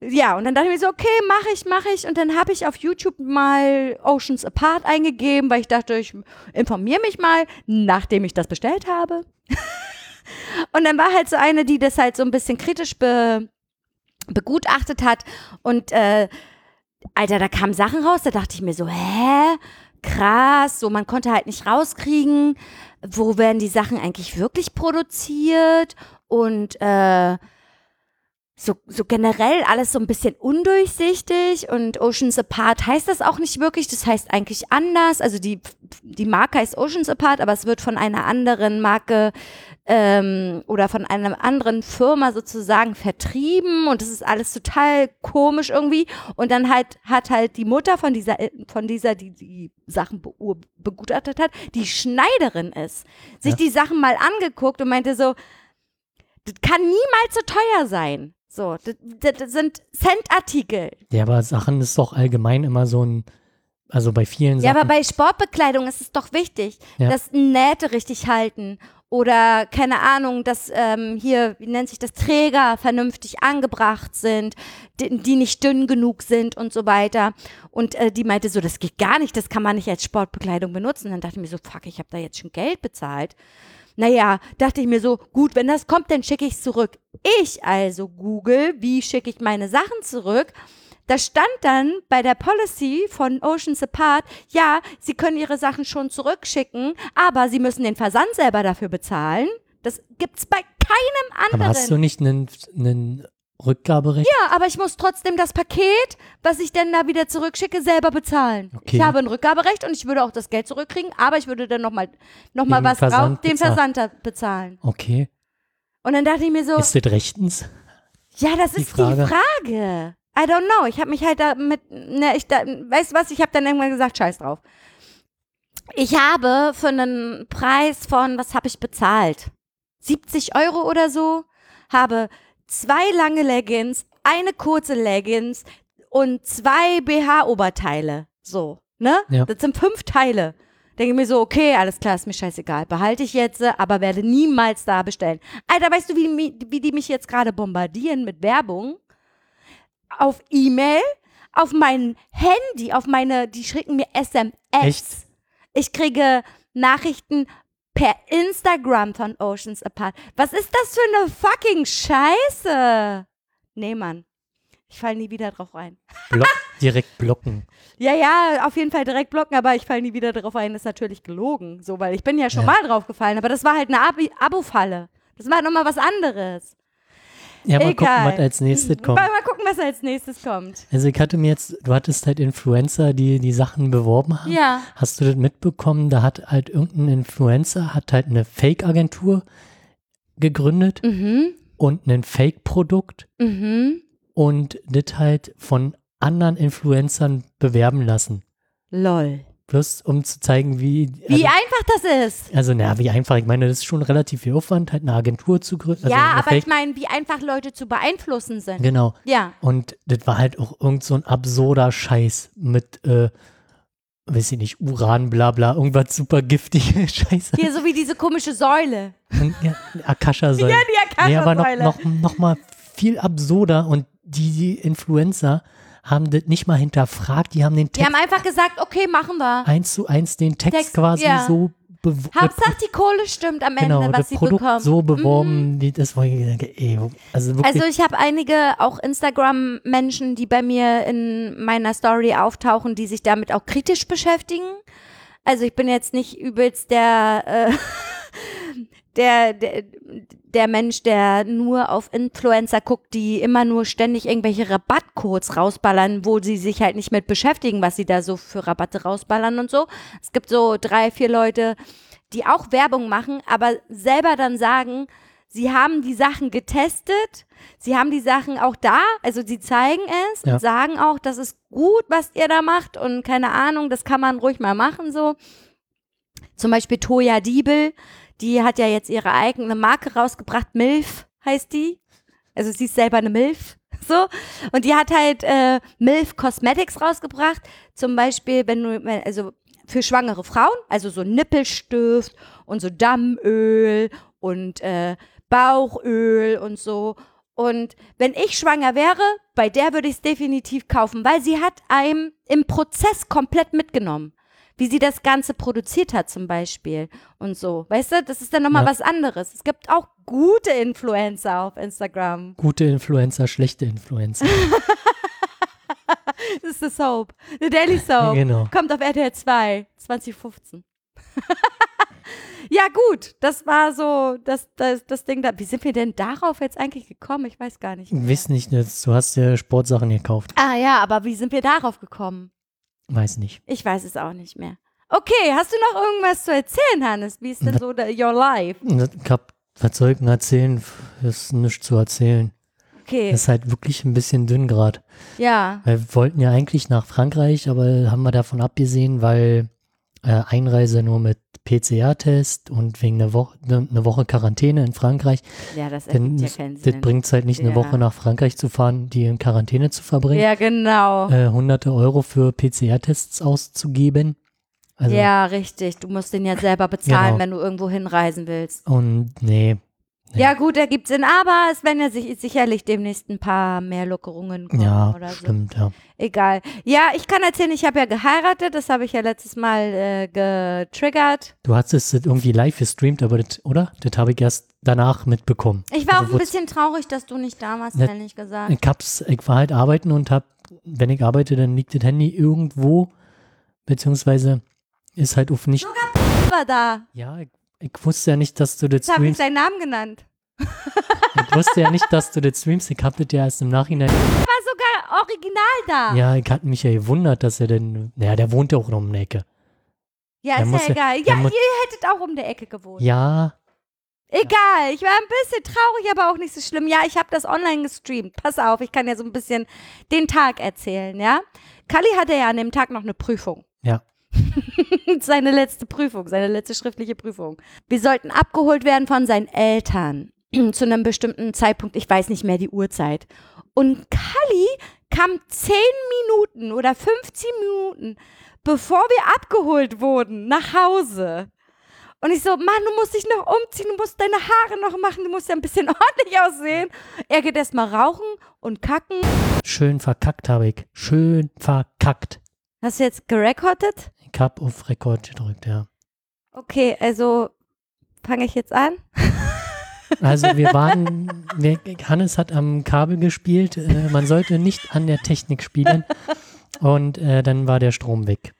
Ja, und dann dachte ich mir so, okay, mache ich, mache ich. Und dann habe ich auf YouTube mal Oceans Apart eingegeben, weil ich dachte, ich informiere mich mal, nachdem ich das bestellt habe. und dann war halt so eine, die das halt so ein bisschen kritisch be, begutachtet hat. Und äh, Alter, da kamen Sachen raus, da dachte ich mir so, hä? Krass, so man konnte halt nicht rauskriegen, wo werden die Sachen eigentlich wirklich produziert und äh, so, so generell alles so ein bisschen undurchsichtig und Oceans Apart heißt das auch nicht wirklich, das heißt eigentlich anders. Also die, die Marke heißt Oceans Apart, aber es wird von einer anderen Marke ähm, oder von einer anderen Firma sozusagen vertrieben und das ist alles total komisch irgendwie. Und dann halt hat halt die Mutter von dieser, von dieser, die die Sachen be begutachtet hat, die Schneiderin ist, sich Ja. die Sachen mal angeguckt und meinte so, das kann niemals so teuer sein. So, das, das, sind Centartikel. Ja, aber Sachen ist doch allgemein immer so ein, also bei vielen Ja, Sachen. aber bei Sportbekleidung ist es doch wichtig, Ja. dass Nähte richtig halten oder keine Ahnung, dass ähm, hier, wie nennt sich das, Träger vernünftig angebracht sind, die, die nicht dünn genug sind und so weiter. Und äh, die meinte so, das geht gar nicht, das kann man nicht als Sportbekleidung benutzen. Dann dachte ich mir so, fuck, ich habe da jetzt schon Geld bezahlt. Naja, dachte ich mir so, gut, wenn das kommt, dann schicke ich es zurück. Ich also google, wie schicke ich meine Sachen zurück. Da stand dann bei der Policy von Oceans Apart, ja, Sie können Ihre Sachen schon zurückschicken, aber Sie müssen den Versand selber dafür bezahlen. Das gibt's bei keinem aber anderen. hast du nicht einen, einen Rückgaberecht? ja, aber ich muss trotzdem das Paket, was ich denn da wieder zurückschicke, selber bezahlen. Okay. Ich habe ein Rückgaberecht und ich würde auch das Geld zurückkriegen, aber ich würde dann nochmal noch mal was Versand drauf, den bezahlen. Versand bezahlen. Okay. Und dann dachte ich mir so, Ist das rechtens? Ja, das Die ist Frage. die Frage. I don't know. Ich habe mich halt damit, ne, ich da, weißt du was, ich habe dann irgendwann gesagt, scheiß drauf. Ich habe für einen Preis von, was habe ich bezahlt? 70 Euro oder so, habe zwei lange Leggings, eine kurze Leggings und zwei BH-Oberteile. So, ne? Ja. Das sind fünf Teile. Denke mir so, okay, alles klar, ist mir scheißegal. Behalte ich jetzt, äh, aber werde niemals da bestellen. Alter, weißt du, wie, wie die mich jetzt gerade bombardieren mit Werbung? Auf E-Mail, auf mein Handy, auf meine, die schicken mir SMS. Echt? Ich kriege Nachrichten per Instagram von Oceans Apart. Was ist das für eine fucking Scheiße? Nee, Mann. Ich falle nie wieder drauf rein. Block, direkt blocken. Ja, ja, auf jeden Fall direkt blocken, aber ich falle nie wieder drauf ein. Das ist natürlich gelogen. So, weil ich bin ja schon Ja. mal drauf gefallen, aber das war halt eine Abi- Abo-Falle. Das war nochmal was anderes. Ja, mal gucken, Egal. was als nächstes kommt. Mal, mal gucken, was als nächstes kommt. Also ich hatte mir jetzt, du hattest halt Influencer, die die Sachen beworben haben. Ja. Hast du das mitbekommen? Da hat halt irgendein Influencer, hat halt eine Fake-Agentur gegründet Mhm. und ein Fake-Produkt Mhm. und das halt von anderen Influencern bewerben lassen. Lol. Bloß um zu zeigen, wie. Wie also, einfach das ist. also, na, wie einfach. Ich meine, das ist schon relativ viel Aufwand, halt eine Agentur zu gründen. Also ja, aber ich meine, wie einfach Leute zu beeinflussen sind. Genau. Ja. Und das war halt auch irgend so ein absurder Scheiß mit, äh, weiß ich nicht, Uran, bla bla, irgendwas super giftige Scheiße. Hier so wie diese komische Säule. Und, ja, Akasha-Säule. Ja, die Nee, aber noch, Akasha-Säule. noch, noch mal viel absurder und die, die Influencer haben das nicht mal hinterfragt, die haben den Die Text haben einfach gesagt, okay, machen wir. eins zu eins den Text, Text, quasi ja. so beworben. Hauptsache die Kohle stimmt am Ende, Genau, was sie Produkt bekommen. Mhm. so beworben, wie das, wo ich denke, ey, also wirklich, Also ich habe einige auch Instagram-Menschen, die bei mir in meiner Story auftauchen, die sich damit auch kritisch beschäftigen. Also ich bin jetzt nicht übelst der, äh, der, der, der Mensch, der nur auf Influencer guckt, die immer nur ständig irgendwelche Rabattcodes rausballern, wo sie sich halt nicht mit beschäftigen, was sie da so für Rabatte rausballern und so. Es gibt so drei, vier Leute, die auch Werbung machen, aber selber dann sagen, sie haben die Sachen getestet, sie haben die Sachen auch da, also sie zeigen es Ja. und sagen auch, das ist gut, was ihr da macht und keine Ahnung, das kann man ruhig mal machen so. Zum Beispiel Toya Diebel, die hat ja jetzt ihre eigene Marke rausgebracht, MILF heißt die. Also sie ist selber eine MILF. So. Und die hat halt äh, MILF Cosmetics rausgebracht. Zum Beispiel, wenn du, also für schwangere Frauen, also so Nippelstift und so Dammöl und äh, Bauchöl und so. Und wenn ich schwanger wäre, bei der würde ich es definitiv kaufen, weil sie hat einem im Prozess komplett mitgenommen. Wie sie das Ganze produziert hat zum Beispiel und so. Weißt du, das ist dann nochmal Ja. was anderes. Es gibt auch gute Influencer auf Instagram. Gute Influencer, schlechte Influencer. Das ist The Soap. The Daily Soap. Genau. Kommt auf RTL 2, 2015. ja, gut, das war so das, das, das Ding da. Wie sind wir denn darauf jetzt eigentlich gekommen? Ich weiß gar nicht. Wiss nicht, du hast dir Sportsachen gekauft. Ah ja, aber wie sind wir darauf gekommen? Weiß nicht. Ich weiß es auch nicht mehr. Okay, hast du noch irgendwas zu erzählen, Hannes? Wie ist denn so der, your life? Ich hab, denn erzählen? Ist nichts zu erzählen. Okay, Das ist halt wirklich ein bisschen dünn gerade. ja. Wir wollten ja eigentlich nach Frankreich, aber haben wir davon abgesehen, weil äh, Einreise nur mit PCR-Test und wegen einer Woche, ne, eine Woche Quarantäne in Frankreich. Ja, das ergibt ja das, keinen das Sinn. bringt es halt nicht, eine Ja. Woche nach Frankreich zu fahren, die in Quarantäne zu verbringen. Ja, genau. Äh, hunderte Euro für PCR-Tests auszugeben. Also, ja, richtig. Du musst den ja selber bezahlen, Genau. wenn du irgendwo hinreisen willst. Und nee, Ja, gut, ergibt Sinn, aber es werden ja sich, sicherlich demnächst ein paar mehr Lockerungen kommen ja, oder so. stimmt, ja. Egal. Ja, ich kann erzählen, ich habe ja geheiratet, das habe ich ja letztes Mal äh, getriggert. Du hast es irgendwie live gestreamt, aber das, oder? Das habe ich erst danach mitbekommen. Ich war Also auch ein bisschen traurig, dass du nicht da warst, Ne- ehrlich gesagt. Ich hab's, ich war halt arbeiten und hab, wenn ich arbeite, dann liegt das Handy irgendwo, beziehungsweise ist halt auf nicht. Ich war da. Ja, ich, ich wusste ja nicht, dass du das habe ich streamst. seinen Namen genannt. Ich wusste ja nicht, dass du das streamst. Ich hab das ja erst im Nachhinein. Ich war sogar original da. Ja, ich hatte mich ja gewundert, dass er denn. Naja, der wohnt ja auch noch um die Ecke. Ja, Der ist ja egal. Ja, muss- ihr hättet auch um der Ecke gewohnt. Ja, Egal, ich war ein bisschen traurig, aber auch nicht so schlimm. Ja, ich habe das online gestreamt. Pass auf, ich kann ja so ein bisschen den Tag erzählen, ja? Kali hatte ja an dem Tag noch eine Prüfung. Seine letzte Prüfung, seine letzte schriftliche Prüfung. Wir sollten abgeholt werden von seinen Eltern zu einem bestimmten Zeitpunkt. Ich weiß nicht mehr die Uhrzeit. Und Kali kam 10 Minuten oder 15 Minuten, bevor wir abgeholt wurden, nach Hause. Und ich so, Mann, du musst dich noch umziehen, du musst deine Haare noch machen, du musst ja ein bisschen ordentlich aussehen. Er geht erstmal rauchen und kacken. schön verkackt habe ich. Schön verkackt. Hast du jetzt gerekordet? Ich hab auf Rekord gedrückt, ja. Okay, also fange ich jetzt an. Also wir waren, wir, Hannes hat am Kabel gespielt, äh, man sollte nicht an der Technik spielen und äh, dann war der Strom weg.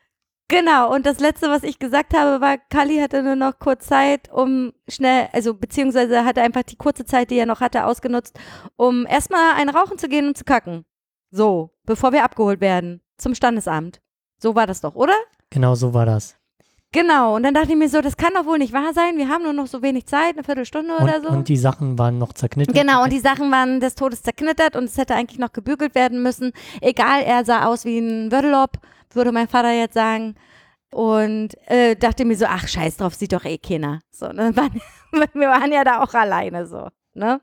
Genau, und das Letzte, was ich gesagt habe, war, Kali hatte nur noch kurz Zeit, um schnell, also beziehungsweise hatte einfach die kurze Zeit, die er noch hatte, ausgenutzt, um erstmal ein Rauchen zu gehen und zu kacken. So, bevor wir abgeholt werden zum Standesamt. So war das doch, oder? Genau so war das. Genau, und dann dachte ich mir so, das kann doch wohl nicht wahr sein, wir haben nur noch so wenig Zeit, eine Viertelstunde Und, oder so. und die Sachen waren noch zerknitten. Genau, und die Sachen waren des Todes zerknittert und es hätte eigentlich noch gebügelt werden müssen. Egal, er sah aus wie ein Würdelop, würde mein Vater jetzt sagen. Und äh, dachte mir so, ach, scheiß drauf, sieht doch eh keiner. So, ne? wir waren ja da auch alleine so, ne?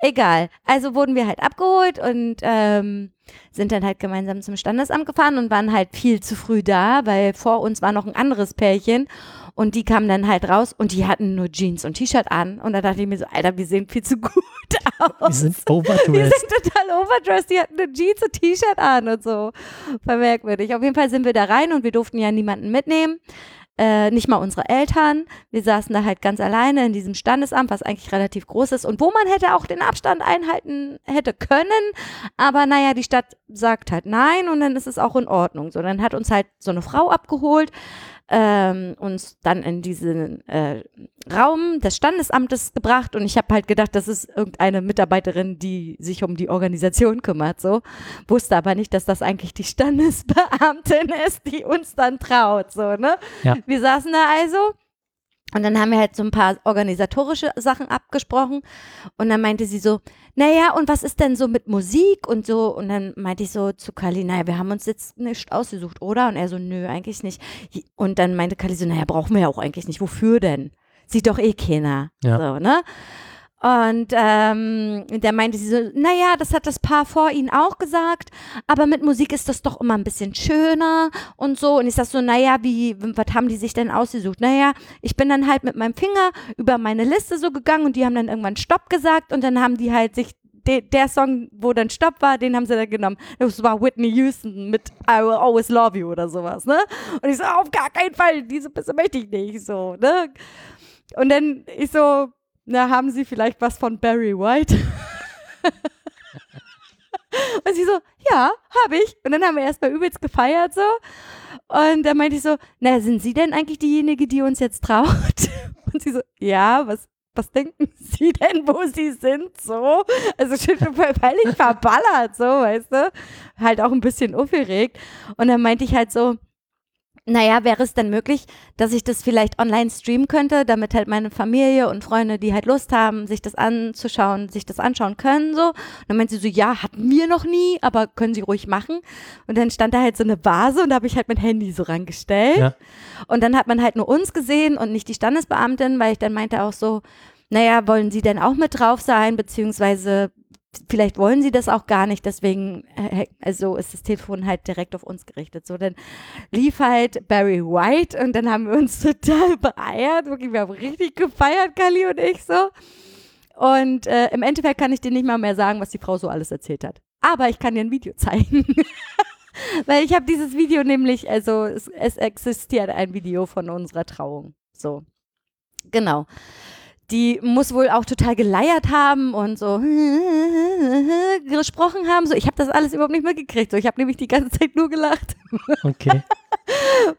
Egal. Also wurden wir halt abgeholt und ähm, sind dann halt gemeinsam zum Standesamt gefahren und waren halt viel zu früh da, weil vor uns war noch ein anderes Pärchen und die kamen dann halt raus und die hatten nur Jeans und T-Shirt an und da dachte ich mir so, Alter, wir sehen viel zu gut aus. Wir sind Wir overdressed. sind total overdressed, die hatten eine Jeans und T-Shirt an und so. War merkwürdig. Auf jeden Fall sind wir da rein und wir durften ja niemanden mitnehmen. Äh, nicht mal unsere Eltern. Wir saßen da halt ganz alleine in diesem Standesamt, was eigentlich relativ groß ist und wo man hätte auch den Abstand einhalten hätte können. Aber naja, die Stadt sagt halt nein und dann ist es auch in Ordnung. So, dann hat uns halt so eine Frau abgeholt. Ähm, uns dann in diesen äh, Raum des Standesamtes gebracht und ich habe halt gedacht, das ist irgendeine Mitarbeiterin, die sich um die Organisation kümmert, so. Wusste aber nicht, dass das eigentlich die Standesbeamtin ist, die uns dann traut, so, ne? Ja. Wir saßen da also und dann haben wir halt so ein paar organisatorische Sachen abgesprochen. Und dann meinte sie so, naja, und was ist denn so mit Musik und so? Und dann meinte ich so zu Kali, naja, wir haben uns jetzt nicht ausgesucht, oder? Und er so, nö, eigentlich nicht. Und dann meinte Kali so, naja, brauchen wir ja auch eigentlich nicht. Wofür denn? Sieht doch eh keiner. Ja. So, ne? Und ähm, der meinte sie so, naja, das hat das Paar vor ihnen auch gesagt, aber mit Musik ist das doch immer ein bisschen schöner und so. Und ich sag so, naja, wie, was haben die sich denn ausgesucht? Naja, ich bin dann halt mit meinem Finger über meine Liste so gegangen und die haben dann irgendwann Stopp gesagt und dann haben die halt sich de, der Song, wo dann Stopp war, den haben sie dann genommen. Das war Whitney Houston mit I Will Always Love You oder sowas, ne? Und ich so, auf gar keinen Fall, diese Pisse möchte ich nicht, so, ne? Und dann ich so, na, haben Sie vielleicht was von Barry White? und sie so, ja, habe ich. Und dann haben wir erstmal übelst gefeiert so. Und dann meinte ich so, na, sind Sie denn eigentlich diejenige, die uns jetzt traut? Und sie so, ja, was, was denken Sie denn, wo Sie sind? So. Also schon völlig verballert, so, weißt du? Halt auch ein bisschen aufgeregt. Und dann meinte ich halt so, naja, wäre es denn möglich, dass ich das vielleicht online streamen könnte, damit halt meine Familie und Freunde, die halt Lust haben, sich das anzuschauen, sich das anschauen können, so. Und dann meinte sie so, ja, hatten wir noch nie, aber können sie ruhig machen. Und dann stand da halt so eine Vase und da habe ich halt mein Handy so rangestellt. Ja. Und dann hat man halt nur uns gesehen und nicht die Standesbeamtin, weil ich dann meinte auch so, naja, wollen Sie denn auch mit drauf sein, beziehungsweise vielleicht wollen sie das auch gar nicht, deswegen äh, also ist das Telefon halt direkt auf uns gerichtet. So, dann lief halt Barry White und dann haben wir uns total beeiert. Wirklich, wir haben richtig gefeiert, Kali und ich so. Und äh, im Endeffekt kann ich dir nicht mal mehr sagen, was die Frau so alles erzählt hat. Aber ich kann dir ein Video zeigen. Weil ich habe dieses Video nämlich, also es, es existiert ein Video von unserer Trauung. So. Genau die muss wohl auch total geleiert haben und so gesprochen haben. So, ich habe das alles überhaupt nicht mitgekriegt. So, ich habe nämlich die ganze Zeit nur gelacht. Okay.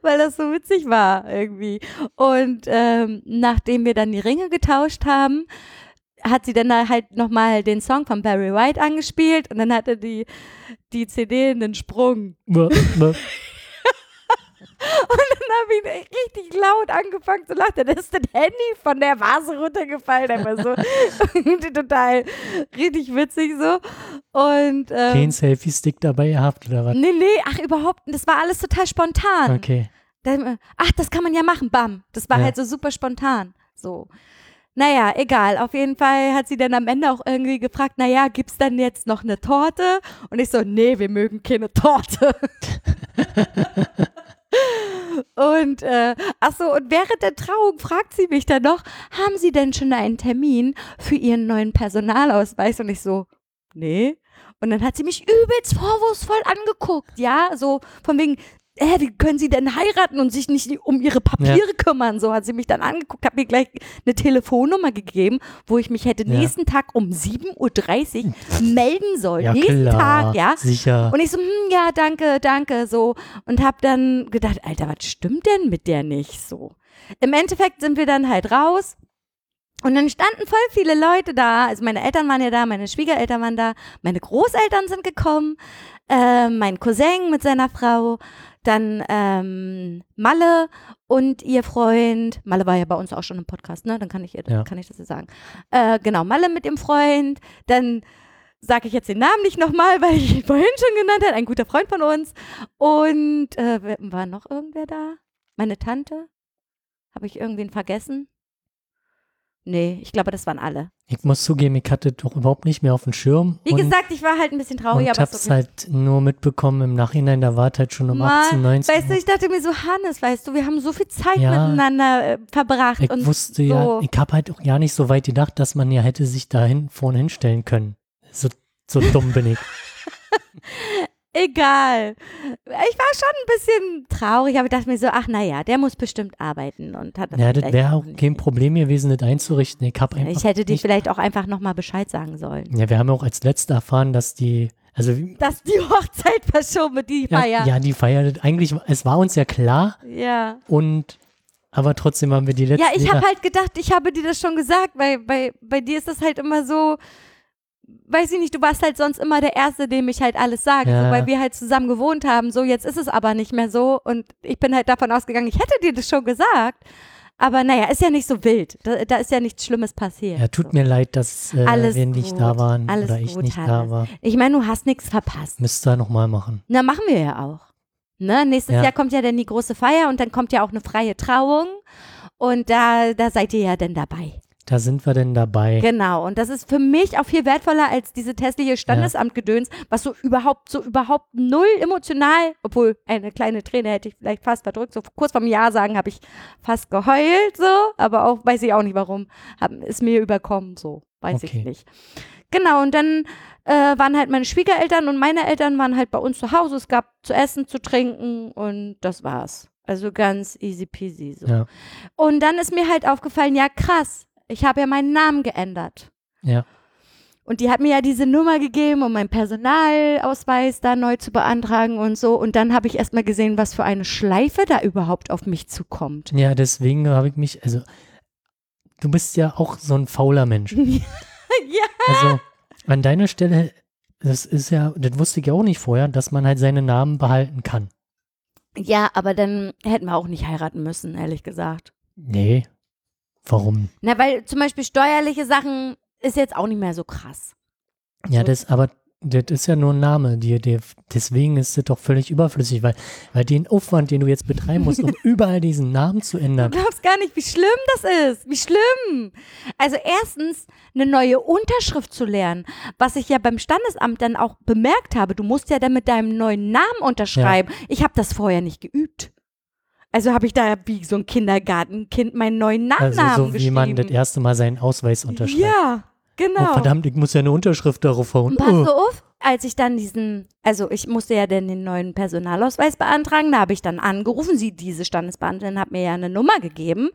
Weil das so witzig war irgendwie. Und ähm, nachdem wir dann die Ringe getauscht haben, hat sie dann da halt nochmal den Song von Barry White angespielt und dann hatte die, die CD einen Sprung. Und dann habe ich richtig laut angefangen zu lachen. Dann ist das Handy von der Vase runtergefallen. Aber so total richtig witzig so. Und, ähm, Kein Selfie-Stick dabei gehabt oder was? Nee, nee, ach überhaupt. Das war alles total spontan. Okay. Dann, ach, das kann man ja machen. Bam. Das war Ja. halt so super spontan. So. Naja, egal. Auf jeden Fall hat sie dann am Ende auch irgendwie gefragt, naja, gibt's dann jetzt noch eine Torte? Und ich so, nee, wir mögen keine Torte. Und äh, ach so, und während der Trauung fragt sie mich dann noch, haben Sie denn schon einen Termin für Ihren neuen Personalausweis? Und ich so, nee. Und dann hat sie mich übelst vorwurfsvoll angeguckt, ja, so von wegen, äh, wie können Sie denn heiraten und sich nicht um Ihre Papiere kümmern? So hat sie mich dann angeguckt, hat mir gleich eine Telefonnummer gegeben, wo ich mich hätte Ja. nächsten Tag um 7.30 Uhr melden sollen. Ja, nächsten klar. Tag, ja. Sicher. Und ich so, hm, ja, danke, danke, so. Und hab dann gedacht, Alter, was stimmt denn mit der nicht so? Im Endeffekt sind wir dann halt raus. Und dann standen voll viele Leute da. Also meine Eltern waren ja da, meine Schwiegereltern waren da, meine Großeltern sind gekommen, äh, mein Cousin mit seiner Frau, dann ähm, Malle und ihr Freund. Malle war ja bei uns auch schon im Podcast, ne? Dann kann ich, ihr- Ja. kann ich das jetzt sagen. Äh, genau, Malle mit dem Freund. Dann sage ich jetzt den Namen nicht nochmal, weil ich ihn vorhin schon genannt habe. Ein guter Freund von uns. Und äh, war noch irgendwer da? Meine Tante? Habe ich irgendwen vergessen? Nee, ich glaube, das waren alle. Ich muss zugeben, ich hatte doch überhaupt nicht mehr auf dem Schirm. Wie und, gesagt, ich war halt ein bisschen traurig, und aber ist hab's okay. halt nur mitbekommen im Nachhinein, da war es halt schon um 18, 19 Weißt du, ich dachte mir so, Hannes, weißt du, wir haben so viel Zeit Ja. miteinander äh, verbracht. Ich und wusste so. ja, ich habe halt auch gar nicht so weit gedacht, dass man ja hätte sich da hin, vorne hinstellen können. So, so dumm bin ich. Egal. Ich war schon ein bisschen traurig, aber ich dachte mir so, ach naja, der muss bestimmt arbeiten und hat das Ja, das wäre auch kein Problem gewesen, das einzurichten. Ich habe einfach Ich hätte dir vielleicht auch einfach nochmal Bescheid sagen sollen. Ja, wir haben auch als letzte erfahren, dass die Also Dass die Hochzeit verschoben die ja, Feier. ja, die Feier, eigentlich, es war uns ja klar Ja. und aber trotzdem haben wir die letzten Ja, ich habe halt gedacht, ich habe dir das schon gesagt, weil bei, bei dir ist das halt immer so, weiß ich nicht, du warst halt sonst immer der Erste, dem ich halt alles sage, Ja. so, weil wir halt zusammen gewohnt haben. So, jetzt ist es aber nicht mehr so und ich bin halt davon ausgegangen, ich hätte dir das schon gesagt. Aber naja, ist ja nicht so wild. Da, da ist ja nichts Schlimmes passiert. Ja, tut so. mir leid, dass äh, wir nicht gut, da waren alles oder ich gut, nicht da Hannes. war. Ich meine, du hast nichts verpasst. Müsst ihr nochmal machen. Na, machen wir ja auch. Ne? Nächstes Ja. Jahr kommt ja dann die große Feier und dann kommt ja auch eine freie Trauung. Und da, da seid ihr ja dann dabei. Da sind wir denn dabei. Genau. Und das ist für mich auch viel wertvoller als diese hässliche Standesamtgedöns, was so überhaupt, so überhaupt null emotional, obwohl eine kleine Träne hätte ich vielleicht fast verdrückt. So kurz vorm Ja sagen habe ich fast geheult, so. Aber auch, weiß ich auch nicht warum, hab, ist mir überkommen, so. Weiß Okay. ich nicht. Genau. Und dann äh, waren halt meine Schwiegereltern und meine Eltern waren halt bei uns zu Hause. Es gab zu essen, zu trinken und das war's. Also ganz easy peasy so. Ja. Und dann ist mir halt aufgefallen, ja krass, ich habe ja meinen Namen geändert. Ja. Und die hat mir ja diese Nummer gegeben, um meinen Personalausweis da neu zu beantragen und so. Und dann habe ich erstmal gesehen, was für eine Schleife da überhaupt auf mich zukommt. Ja, deswegen habe ich mich, also du bist ja auch so ein fauler Mensch. ja. Also an deiner Stelle, das ist ja, das wusste ich ja auch nicht vorher, dass man halt seine Namen behalten kann. Ja, aber dann hätten wir auch nicht heiraten müssen, ehrlich gesagt. Nee. Warum? Na, weil zum Beispiel steuerliche Sachen ist jetzt auch nicht mehr so krass. Ja, das, aber das ist ja nur ein Name. Die, die, deswegen ist das doch völlig überflüssig, weil, weil den Aufwand, den du jetzt betreiben musst, um überall diesen Namen zu Du ändern. glaubst gar nicht, wie schlimm das ist. Wie schlimm. Also erstens eine neue Unterschrift zu lernen, was ich ja beim Standesamt dann auch bemerkt habe. Du musst ja dann mit deinem neuen Namen unterschreiben. Ich habe das vorher nicht geübt. Also habe ich da wie so ein Kindergartenkind meinen neuen Also Nachnamen so wie man das erste Mal seinen Ausweis unterschreibt. Ja, genau. Oh, verdammt, ich muss ja eine Unterschrift darauf hauen. Pass Oh. auf, als ich dann diesen, also ich musste ja dann den neuen Personalausweis beantragen, da habe ich dann angerufen, sie, diese Standesbeamtin hat mir ja eine Nummer gegeben.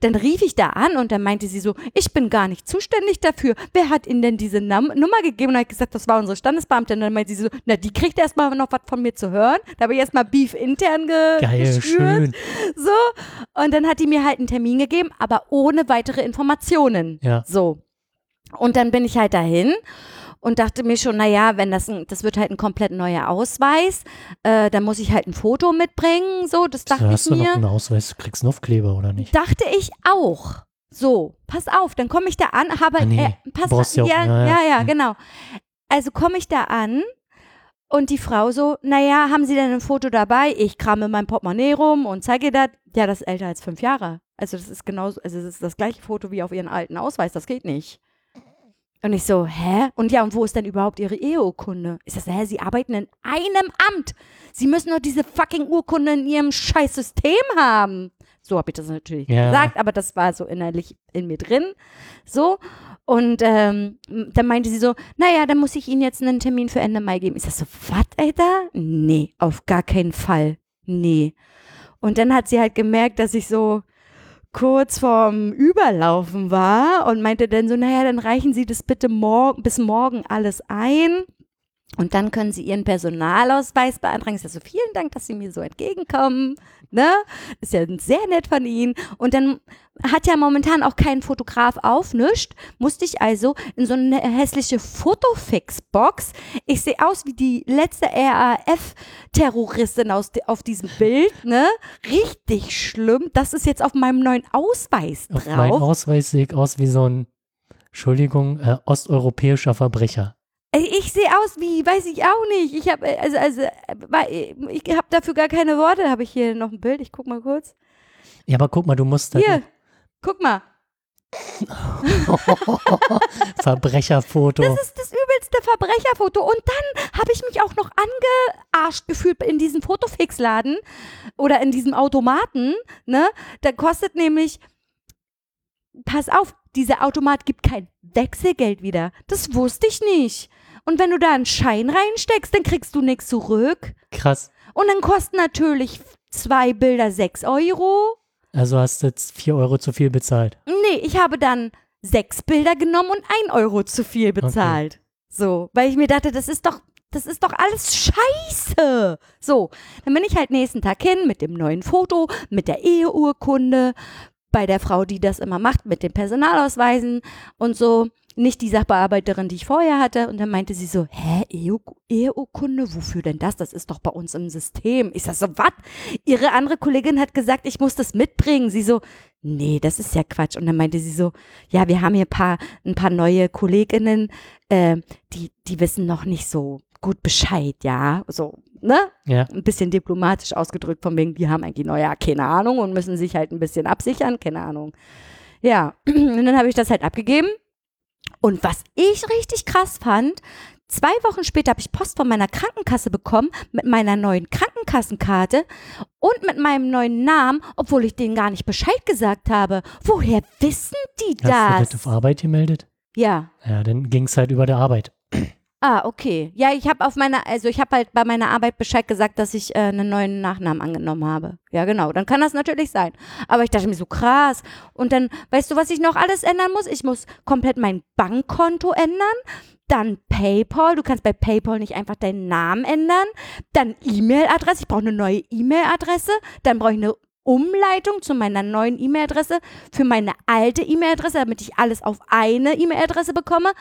Dann rief ich da an und dann meinte sie so, ich bin gar nicht zuständig dafür. Wer hat Ihnen denn diese Nam Nummer gegeben? Und dann habe ich gesagt, das war unsere Standesbeamtin. Und dann meinte sie so, na, die kriegt erstmal noch was von mir zu hören. Da habe ich erstmal Beef intern ge Geil, geschürt. schön. So. Und dann hat die mir halt einen Termin gegeben, aber ohne weitere Informationen. Ja. So. Und dann bin ich halt dahin und dachte mir schon, naja, wenn das ein, das wird halt ein komplett neuer Ausweis, äh, dann muss ich halt ein Foto mitbringen. So, das dachte Da hast ich du noch einen Ausweis, du kriegst einen Aufkleber oder nicht? Dachte ich auch. So, pass auf, dann komme ich da an, habe Ah, nee, äh, pass brauchst ja auch- ja, ja, ja, ja. Hm. genau. Also komme ich da an und die Frau so, naja, haben Sie denn ein Foto dabei? Ich krame mein Portemonnaie rum und zeige ihr das. Ja, das ist älter als fünf Jahre. Also das ist genauso, also das ist das gleiche Foto wie auf Ihren alten Ausweis, das geht nicht. Und ich so, hä? Und ja, und wo ist denn überhaupt Ihre Eheurkunde? Ich sag, hä, Sie arbeiten in einem Amt. Sie müssen nur diese fucking Urkunde in Ihrem scheiß System haben. So habe ich das natürlich Ja. gesagt, aber das war so innerlich in mir drin. So. Und ähm, dann meinte sie so, naja, dann muss ich Ihnen jetzt einen Termin für Ende Mai geben. Ich sag so, was, Alter? Nee, auf gar keinen Fall. Nee. Und dann hat sie halt gemerkt, dass ich so kurz vorm Überlaufen war und meinte dann so, naja, dann reichen Sie das bitte mor bis morgen alles ein. Und dann können Sie Ihren Personalausweis beantragen. Ich sage so, vielen Dank, dass Sie mir so entgegenkommen. Ne? Ist ja sehr nett von Ihnen. Und dann hat ja momentan auch kein Fotograf aufnischt. Musste ich also in so eine hässliche Fotofix-Box. Ich sehe aus wie die letzte RAF-Terroristin auf diesem Bild. Ne? Richtig schlimm. Das ist jetzt auf meinem neuen Ausweis Auf meinem drauf. Ausweis sehe ich aus wie so ein, Entschuldigung, äh, osteuropäischer Verbrecher. Ich sehe aus wie, weiß ich auch nicht. Ich habe also also äh, ich habe dafür gar keine Worte. Habe ich hier noch ein Bild? Ich guck mal kurz. Ja, aber guck mal, du musst Hier, guck mal. Verbrecherfoto. Das ist das übelste Verbrecherfoto. Und dann habe ich mich auch noch angearscht gefühlt in diesem Fotofixladen oder in diesem Automaten. Ne? Da kostet nämlich, pass auf, dieser Automat gibt kein Wechselgeld wieder. Das wusste ich nicht. Und wenn du da einen Schein reinsteckst, dann kriegst du nichts zurück. Krass. Und dann kosten natürlich zwei Bilder sechs Euro. Also hast du jetzt vier Euro zu viel bezahlt. Nee, ich habe dann sechs Bilder genommen und ein Euro zu viel bezahlt. So, weil ich mir dachte, das ist doch, das ist doch alles scheiße. So, dann bin ich halt nächsten Tag hin mit dem neuen Foto, mit der Eheurkunde, bei der Frau, die das immer macht, mit den Personalausweisen und so. Nicht die Sachbearbeiterin, die ich vorher hatte. Und dann meinte sie so, hä, Ehe- Eheurkunde, wofür denn das? Das ist doch bei uns im System. Ich sag so, was? Ihre andere Kollegin hat gesagt, ich muss das mitbringen. Sie so, nee, das ist ja Quatsch. Und dann meinte sie so, ja, wir haben hier ein paar, ein paar neue Kolleginnen, äh, die, die wissen noch nicht so gut Bescheid, ja. So, ne? Ja. Ein bisschen diplomatisch ausgedrückt, von wegen, die haben eigentlich ja keine Ahnung und müssen sich halt ein bisschen absichern, keine Ahnung. Ja, und dann habe ich das halt abgegeben. Und was ich richtig krass fand, zwei Wochen später habe ich Post von meiner Krankenkasse bekommen mit meiner neuen Krankenkassenkarte und mit meinem neuen Namen, obwohl ich denen gar nicht Bescheid gesagt habe. Woher wissen die Hast du das das? auf Arbeit gemeldet? Ja. Ja, dann ging es halt über der Arbeit. Ah, okay. Ja, ich habe auf meiner, also ich habe halt bei meiner Arbeit Bescheid gesagt, dass ich äh, einen neuen Nachnamen angenommen habe. Ja, genau. Dann kann das natürlich sein. Aber ich dachte mir so krass. Und dann, weißt du, was ich noch alles ändern muss? Ich muss komplett mein Bankkonto ändern. Dann PayPal. Du kannst bei PayPal nicht einfach deinen Namen ändern. Dann E-Mail-Adresse. Ich brauche eine neue E-Mail-Adresse. Dann brauche ich eine Umleitung zu meiner neuen E-Mail-Adresse für meine alte E-Mail-Adresse, damit ich alles auf eine E-Mail-Adresse bekomme.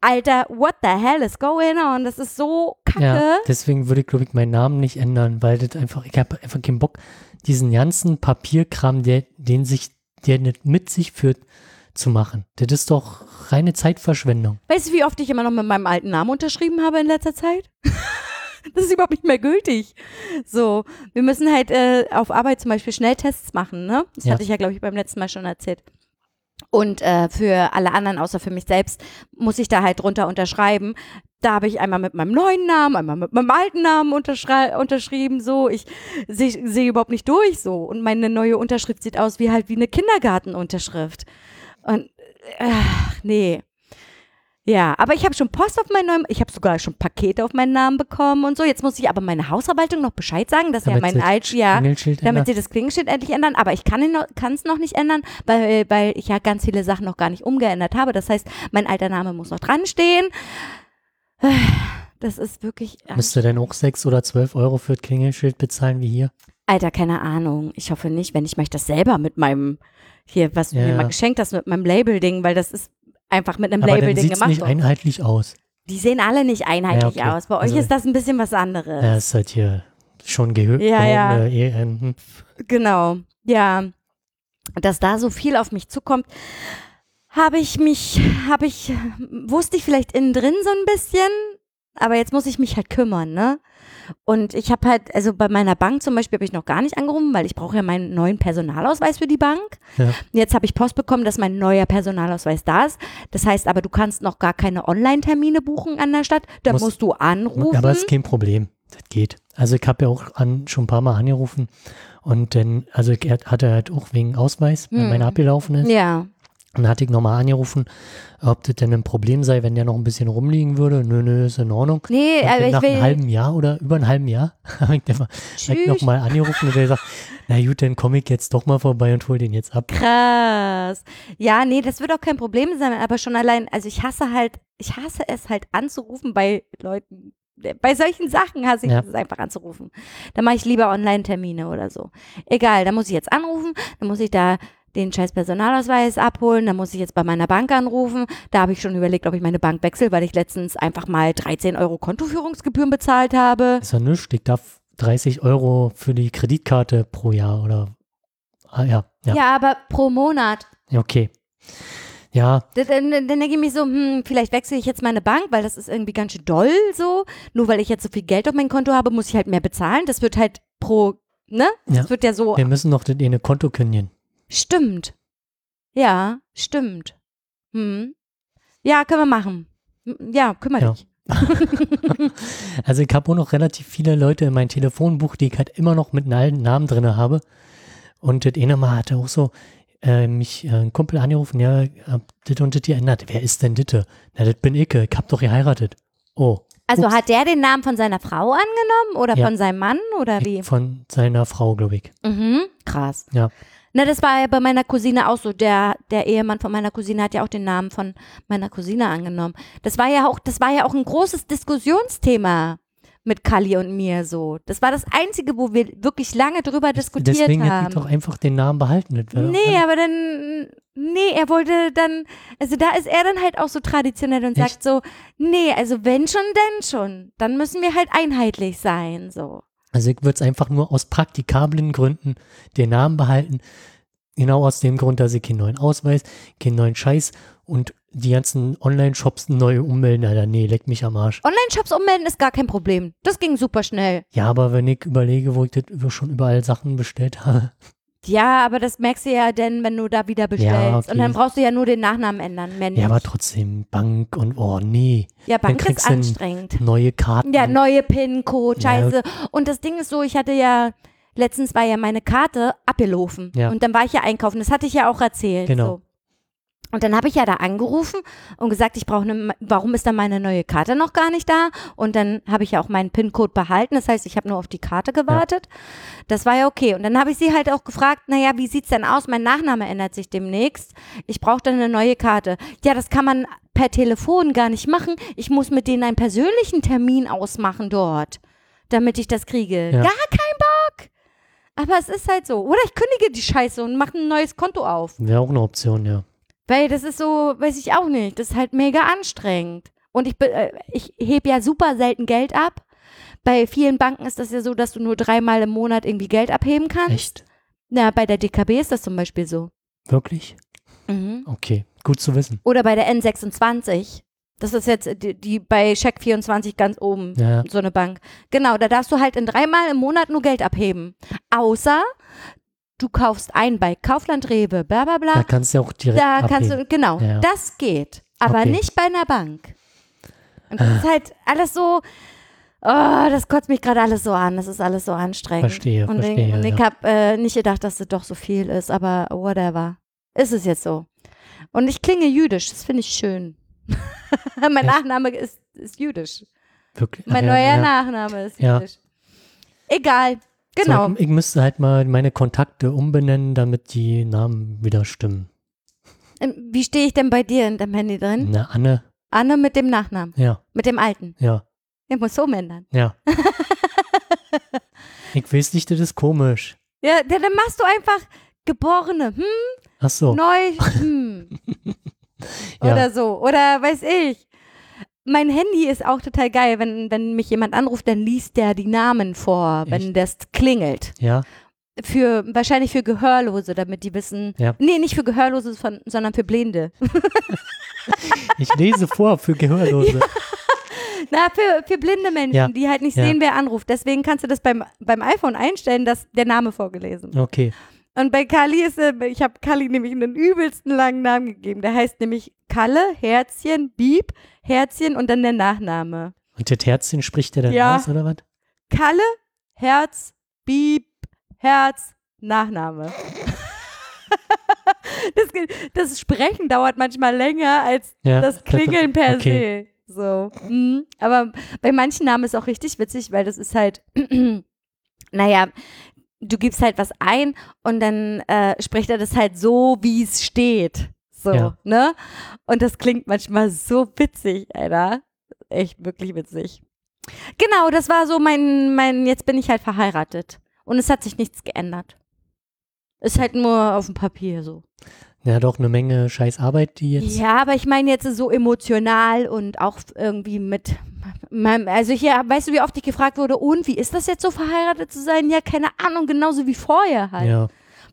Alter, what the hell is going on? Das ist so kacke. Ja, deswegen würde ich, glaube ich, meinen Namen nicht ändern, weil das einfach, ich habe einfach keinen Bock, diesen ganzen Papierkram, der, den sich, der nicht mit sich führt, zu machen. Das ist doch reine Zeitverschwendung. Weißt du, wie oft ich immer noch mit meinem alten Namen unterschrieben habe in letzter Zeit? das ist überhaupt nicht mehr gültig. So, wir müssen halt äh, auf Arbeit zum Beispiel Schnelltests machen, ne? Das Ja. hatte ich ja, glaube ich, beim letzten Mal schon erzählt. Und äh, für alle anderen, außer für mich selbst, muss ich da halt drunter unterschreiben. Da habe ich einmal mit meinem neuen Namen, einmal mit meinem alten Namen unterschrieben, so. Ich sehe seh überhaupt nicht durch, so. Und meine neue Unterschrift sieht aus wie halt wie eine Kindergartenunterschrift. Und, ach, nee. Ja, aber ich habe schon Post auf meinen neuen, ich habe sogar schon Pakete auf meinen Namen bekommen und so. Jetzt muss ich aber meine Hausverwaltung noch Bescheid sagen, dass ja Damit mein sie alt, ja, damit sie das Klingelschild endlich ändern. Aber ich kann es noch nicht ändern, weil, weil ich ja ganz viele Sachen noch gar nicht umgeändert habe. Das heißt, mein alter Name muss noch dran stehen. Das ist wirklich, Müsste denn auch 6 oder 12 Euro für das Klingelschild bezahlen wie hier? Alter, keine Ahnung. Ich hoffe nicht, wenn ich möchte das selber mit meinem, hier, was Ja, mir mal ja. geschenkt hast, mit meinem Label-Ding, weil das ist einfach mit einem Aber sieht es gemacht. nicht worden. einheitlich aus. Die sehen alle nicht einheitlich Ja, okay. aus. Bei euch Also- ist das ein bisschen was anderes. Ja, ist halt hier schon gehört. Ja, ja. Äh, hm. Genau, ja. Dass da so viel auf mich zukommt, habe ich mich, habe ich, wusste ich vielleicht innen drin so ein bisschen, aber jetzt muss ich mich halt kümmern, ne? Und ich habe halt, also bei meiner Bank zum Beispiel habe ich noch gar nicht angerufen, weil ich brauche ja meinen neuen Personalausweis für die Bank. Ja. Jetzt habe ich Post bekommen, dass mein neuer Personalausweis da ist. Das heißt aber, du kannst noch gar keine Online-Termine buchen an der Stadt. Da Muss- musst du anrufen. Aber ist kein Problem. Das geht. Also ich habe ja auch an, schon ein paar Mal angerufen und dann, also ich hatte halt auch wegen Ausweis, weil Hm. meiner abgelaufen ist. ja. Dann hatte ich nochmal angerufen, ob das denn ein Problem sei, wenn der noch ein bisschen rumliegen würde. Nö, nö, ist in Ordnung. Nee, Und aber dann ich nach einem will. halben Jahr oder über einem halben Jahr habe ich mal- nochmal angerufen und der gesagt, na gut, dann komme ich jetzt doch mal vorbei und hol den jetzt ab. Krass. Ja, nee, das wird auch kein Problem sein, aber schon allein, also ich hasse halt, ich hasse es halt anzurufen bei Leuten, bei solchen Sachen hasse ich Ja. es einfach anzurufen. Da mache ich lieber Online-Termine oder so. Egal, da muss ich jetzt anrufen, dann muss ich da den scheiß Personalausweis abholen, dann muss ich jetzt bei meiner Bank anrufen. Da habe ich schon überlegt, ob ich meine Bank wechsle, weil ich letztens einfach mal 13 Euro Kontoführungsgebühren bezahlt habe. Ist ja nichts, ich darf 30 Euro für die Kreditkarte pro Jahr oder, ah ja, ja, Ja, aber pro Monat. okay. Ja, Dann, dann, denke ich mir so, hm, vielleicht wechsle ich jetzt meine Bank, weil das ist irgendwie ganz schön doll so. Nur weil ich jetzt so viel Geld auf mein Konto habe, muss ich halt mehr bezahlen. Das wird halt pro, ne? Das Ja. wird ja so. wir müssen noch das eine Konto kündigen. Stimmt. Ja, stimmt. Hm. Ja, können wir machen. Hm, Ja, kümmere Ja. dich. Also ich habe auch noch relativ viele Leute in meinem Telefonbuch, die ich halt immer noch mit alten Namen drin habe. Und das eine Mal hatte auch so äh, mich äh, ein Kumpel angerufen, ja, hab das und das geändert. Wer ist denn das? Na, das bin ich. Ich hab doch geheiratet. Oh, Also Ups. hat der den Namen von seiner Frau angenommen oder Ja. von seinem Mann oder wie? von seiner Frau, glaube ich. Mhm. Krass. Ja. Na, das war ja bei meiner Cousine auch so. Der, der Ehemann von meiner Cousine hat ja auch den Namen von meiner Cousine angenommen. Das war ja auch, das war ja auch ein großes Diskussionsthema mit Kali und mir so. Das war das Einzige, wo wir wirklich lange drüber diskutiert Deswegen haben. hätte ich doch einfach den Namen behalten. Nee, aber dann, nee, er wollte dann, also da ist er dann halt auch so traditionell und Echt? sagt so, nee, also wenn schon, denn schon. Dann müssen wir halt einheitlich sein, so. Also ich würde es einfach nur aus praktikablen Gründen den Namen behalten. Genau aus dem Grund, dass ich keinen neuen Ausweis, keinen neuen Scheiß und die ganzen Online-Shops neu ummelden. Alter, nee, leck mich am Arsch. Online-Shops ummelden ist gar kein Problem. Das ging super schnell. Ja, aber wenn ich überlege, wo ich das schon überall Sachen bestellt habe. Ja, aber das merkst du ja denn, wenn du da wieder bestellst. okay. Und dann brauchst du ja nur den Nachnamen ändern, mehr nicht. Ja, aber trotzdem Bank und oh nee, ja, Bank kriegst ist anstrengend. neue Karten. Ja, neue PIN-Code, Ja. scheiße. Und das Ding ist so, ich hatte ja, letztens war ja meine Karte abgelaufen. Ja. Und dann war ich ja einkaufen. Das hatte ich ja auch erzählt. Genau. So. Und dann habe ich ja da angerufen und gesagt, ich brauche eine, warum ist dann meine neue Karte noch gar nicht da? Und dann habe ich ja auch meinen PIN-Code behalten. Das heißt, ich habe nur auf die Karte gewartet. Das war ja okay. Und dann habe ich sie halt auch gefragt, naja, wie sieht's denn aus? Mein Nachname ändert sich demnächst. Ich brauche dann eine neue Karte. Ja, das kann man per Telefon gar nicht machen. Ich muss mit denen einen persönlichen Termin ausmachen dort, damit ich das kriege. Ja. Gar kein Bock. Aber es ist halt so. Oder ich kündige die Scheiße und mache ein neues Konto auf. Wäre auch eine Option, ja. Weil das ist so, weiß ich auch nicht, das ist halt mega anstrengend. Und ich, äh, ich heb ja super selten Geld ab. Bei vielen Banken ist das ja so, dass du nur dreimal im Monat irgendwie Geld abheben kannst. Echt? Na, bei der DKB ist das zum Beispiel so. Wirklich? Mhm. Okay, gut zu wissen. Oder bei der N26. Das ist jetzt die, die bei Check24 ganz oben, Ja, so eine Bank. Genau, da darfst du halt in dreimal im Monat nur Geld abheben. Außer du kaufst ein bei Kaufland Rewe, bla bla bla. da kannst du auch direkt Da kannst abheben. du, genau, Ja. das geht. Aber Okay. nicht bei einer Bank. Und das ist halt alles so, oh, das kotzt mich gerade alles so an. Das ist alles so anstrengend. Verstehe, und verstehe, ich, und ich ja. habe äh, nicht gedacht, dass das doch so viel ist, aber whatever. Ist es jetzt so. Und ich klinge jüdisch, das finde ich schön. mein. Nachname ist, ist jüdisch. Wirklich. Mein neuer. Nachname ist jüdisch. Egal, genau. So, ich müsste halt mal meine Kontakte umbenennen, damit die Namen wieder stimmen. Ähm, Wie stehe ich denn bei dir in deinem Handy drin? Na, Anne, Anne mit dem Nachnamen, ja, mit dem alten. ja, Ich muss so ändern. ja. ich weiß nicht, das ist komisch. Ja, dann dann machst du einfach Geborene, hm, Ach so, neu, hm. Ja. Oder so. Oder weiß ich. Mein Handy ist auch total geil, wenn, wenn mich jemand anruft, dann liest der die Namen vor, wenn Echt? das klingelt. ja, Für, wahrscheinlich für Gehörlose, damit die wissen. Ja. Nee, nicht für Gehörlose, von, sondern für Blinde. ich lese vor für Gehörlose. Na, für, für blinde Menschen, Ja. die halt nicht Ja. sehen, wer anruft. Deswegen kannst du das beim, beim iPhone einstellen, dass der Name vorgelesen wird. Okay, Und bei Kali ist, äh, ich habe Kali nämlich einen übelsten langen Namen gegeben. Der heißt nämlich Kalle, Herzchen, Bieb, Herzchen und dann der Nachname. und das Herzchen spricht er dann Ja. aus, oder was? Kalle, Herz, Bieb, Herz, Nachname. das, das Sprechen dauert manchmal länger als Ja, das Klingeln per okay. se. So. Mhm. Aber bei manchen Namen ist auch richtig witzig, weil das ist halt, naja, du gibst halt was ein und dann äh, spricht er das halt so, wie es steht. So, Ja. ne? Und das klingt manchmal so witzig, Alter. Echt wirklich witzig. Genau, das war so mein, mein, jetzt bin ich halt verheiratet. Und es hat sich nichts geändert. Ist halt nur auf dem Papier so. Ja, doch eine Menge scheiß Arbeit, die jetzt. Ja, aber ich meine jetzt so emotional und auch irgendwie mit also hier, weißt du, wie oft ich gefragt wurde, und wie ist das jetzt so verheiratet zu sein? Ja, keine Ahnung, genauso wie vorher halt. Ja,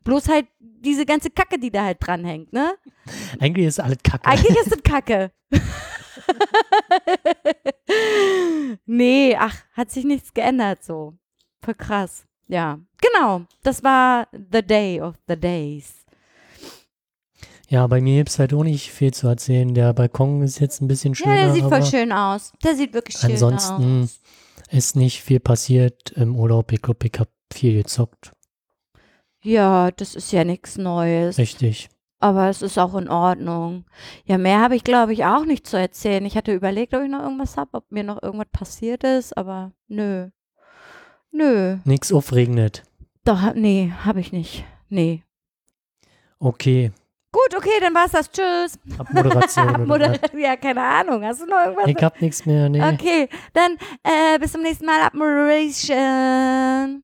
Bloß halt diese ganze Kacke, die da halt dranhängt, ne? eigentlich ist alles Kacke. Eigentlich ist das Kacke. nee, ach, hat sich nichts geändert so. Voll krass. Ja, genau. Das war the day of the days. Ja, bei mir gibt es halt auch nicht viel zu erzählen. Der Balkon ist jetzt ein bisschen schöner, ja, der sieht voll schön aus. Der sieht wirklich schön ansonsten aus. ist nicht viel passiert im Urlaub. Ich glaube, ich habe viel gezockt. Ja, das ist ja nichts Neues. Richtig. Aber es ist auch in Ordnung. Ja, mehr habe ich, glaube ich, auch nicht zu erzählen. Ich hatte überlegt, ob ich noch irgendwas habe, ob mir noch irgendwas passiert ist, aber nö. Nö. Nichts Aufregendes. Doch, nee, habe ich nicht. Nee. Okay. Gut, okay, dann war's das. Tschüss. Abmoderation. oder Moder ja, keine Ahnung. Hast du noch irgendwas? Ich hab nichts mehr, nee. Okay, dann äh, bis zum nächsten Mal. Abmoderation.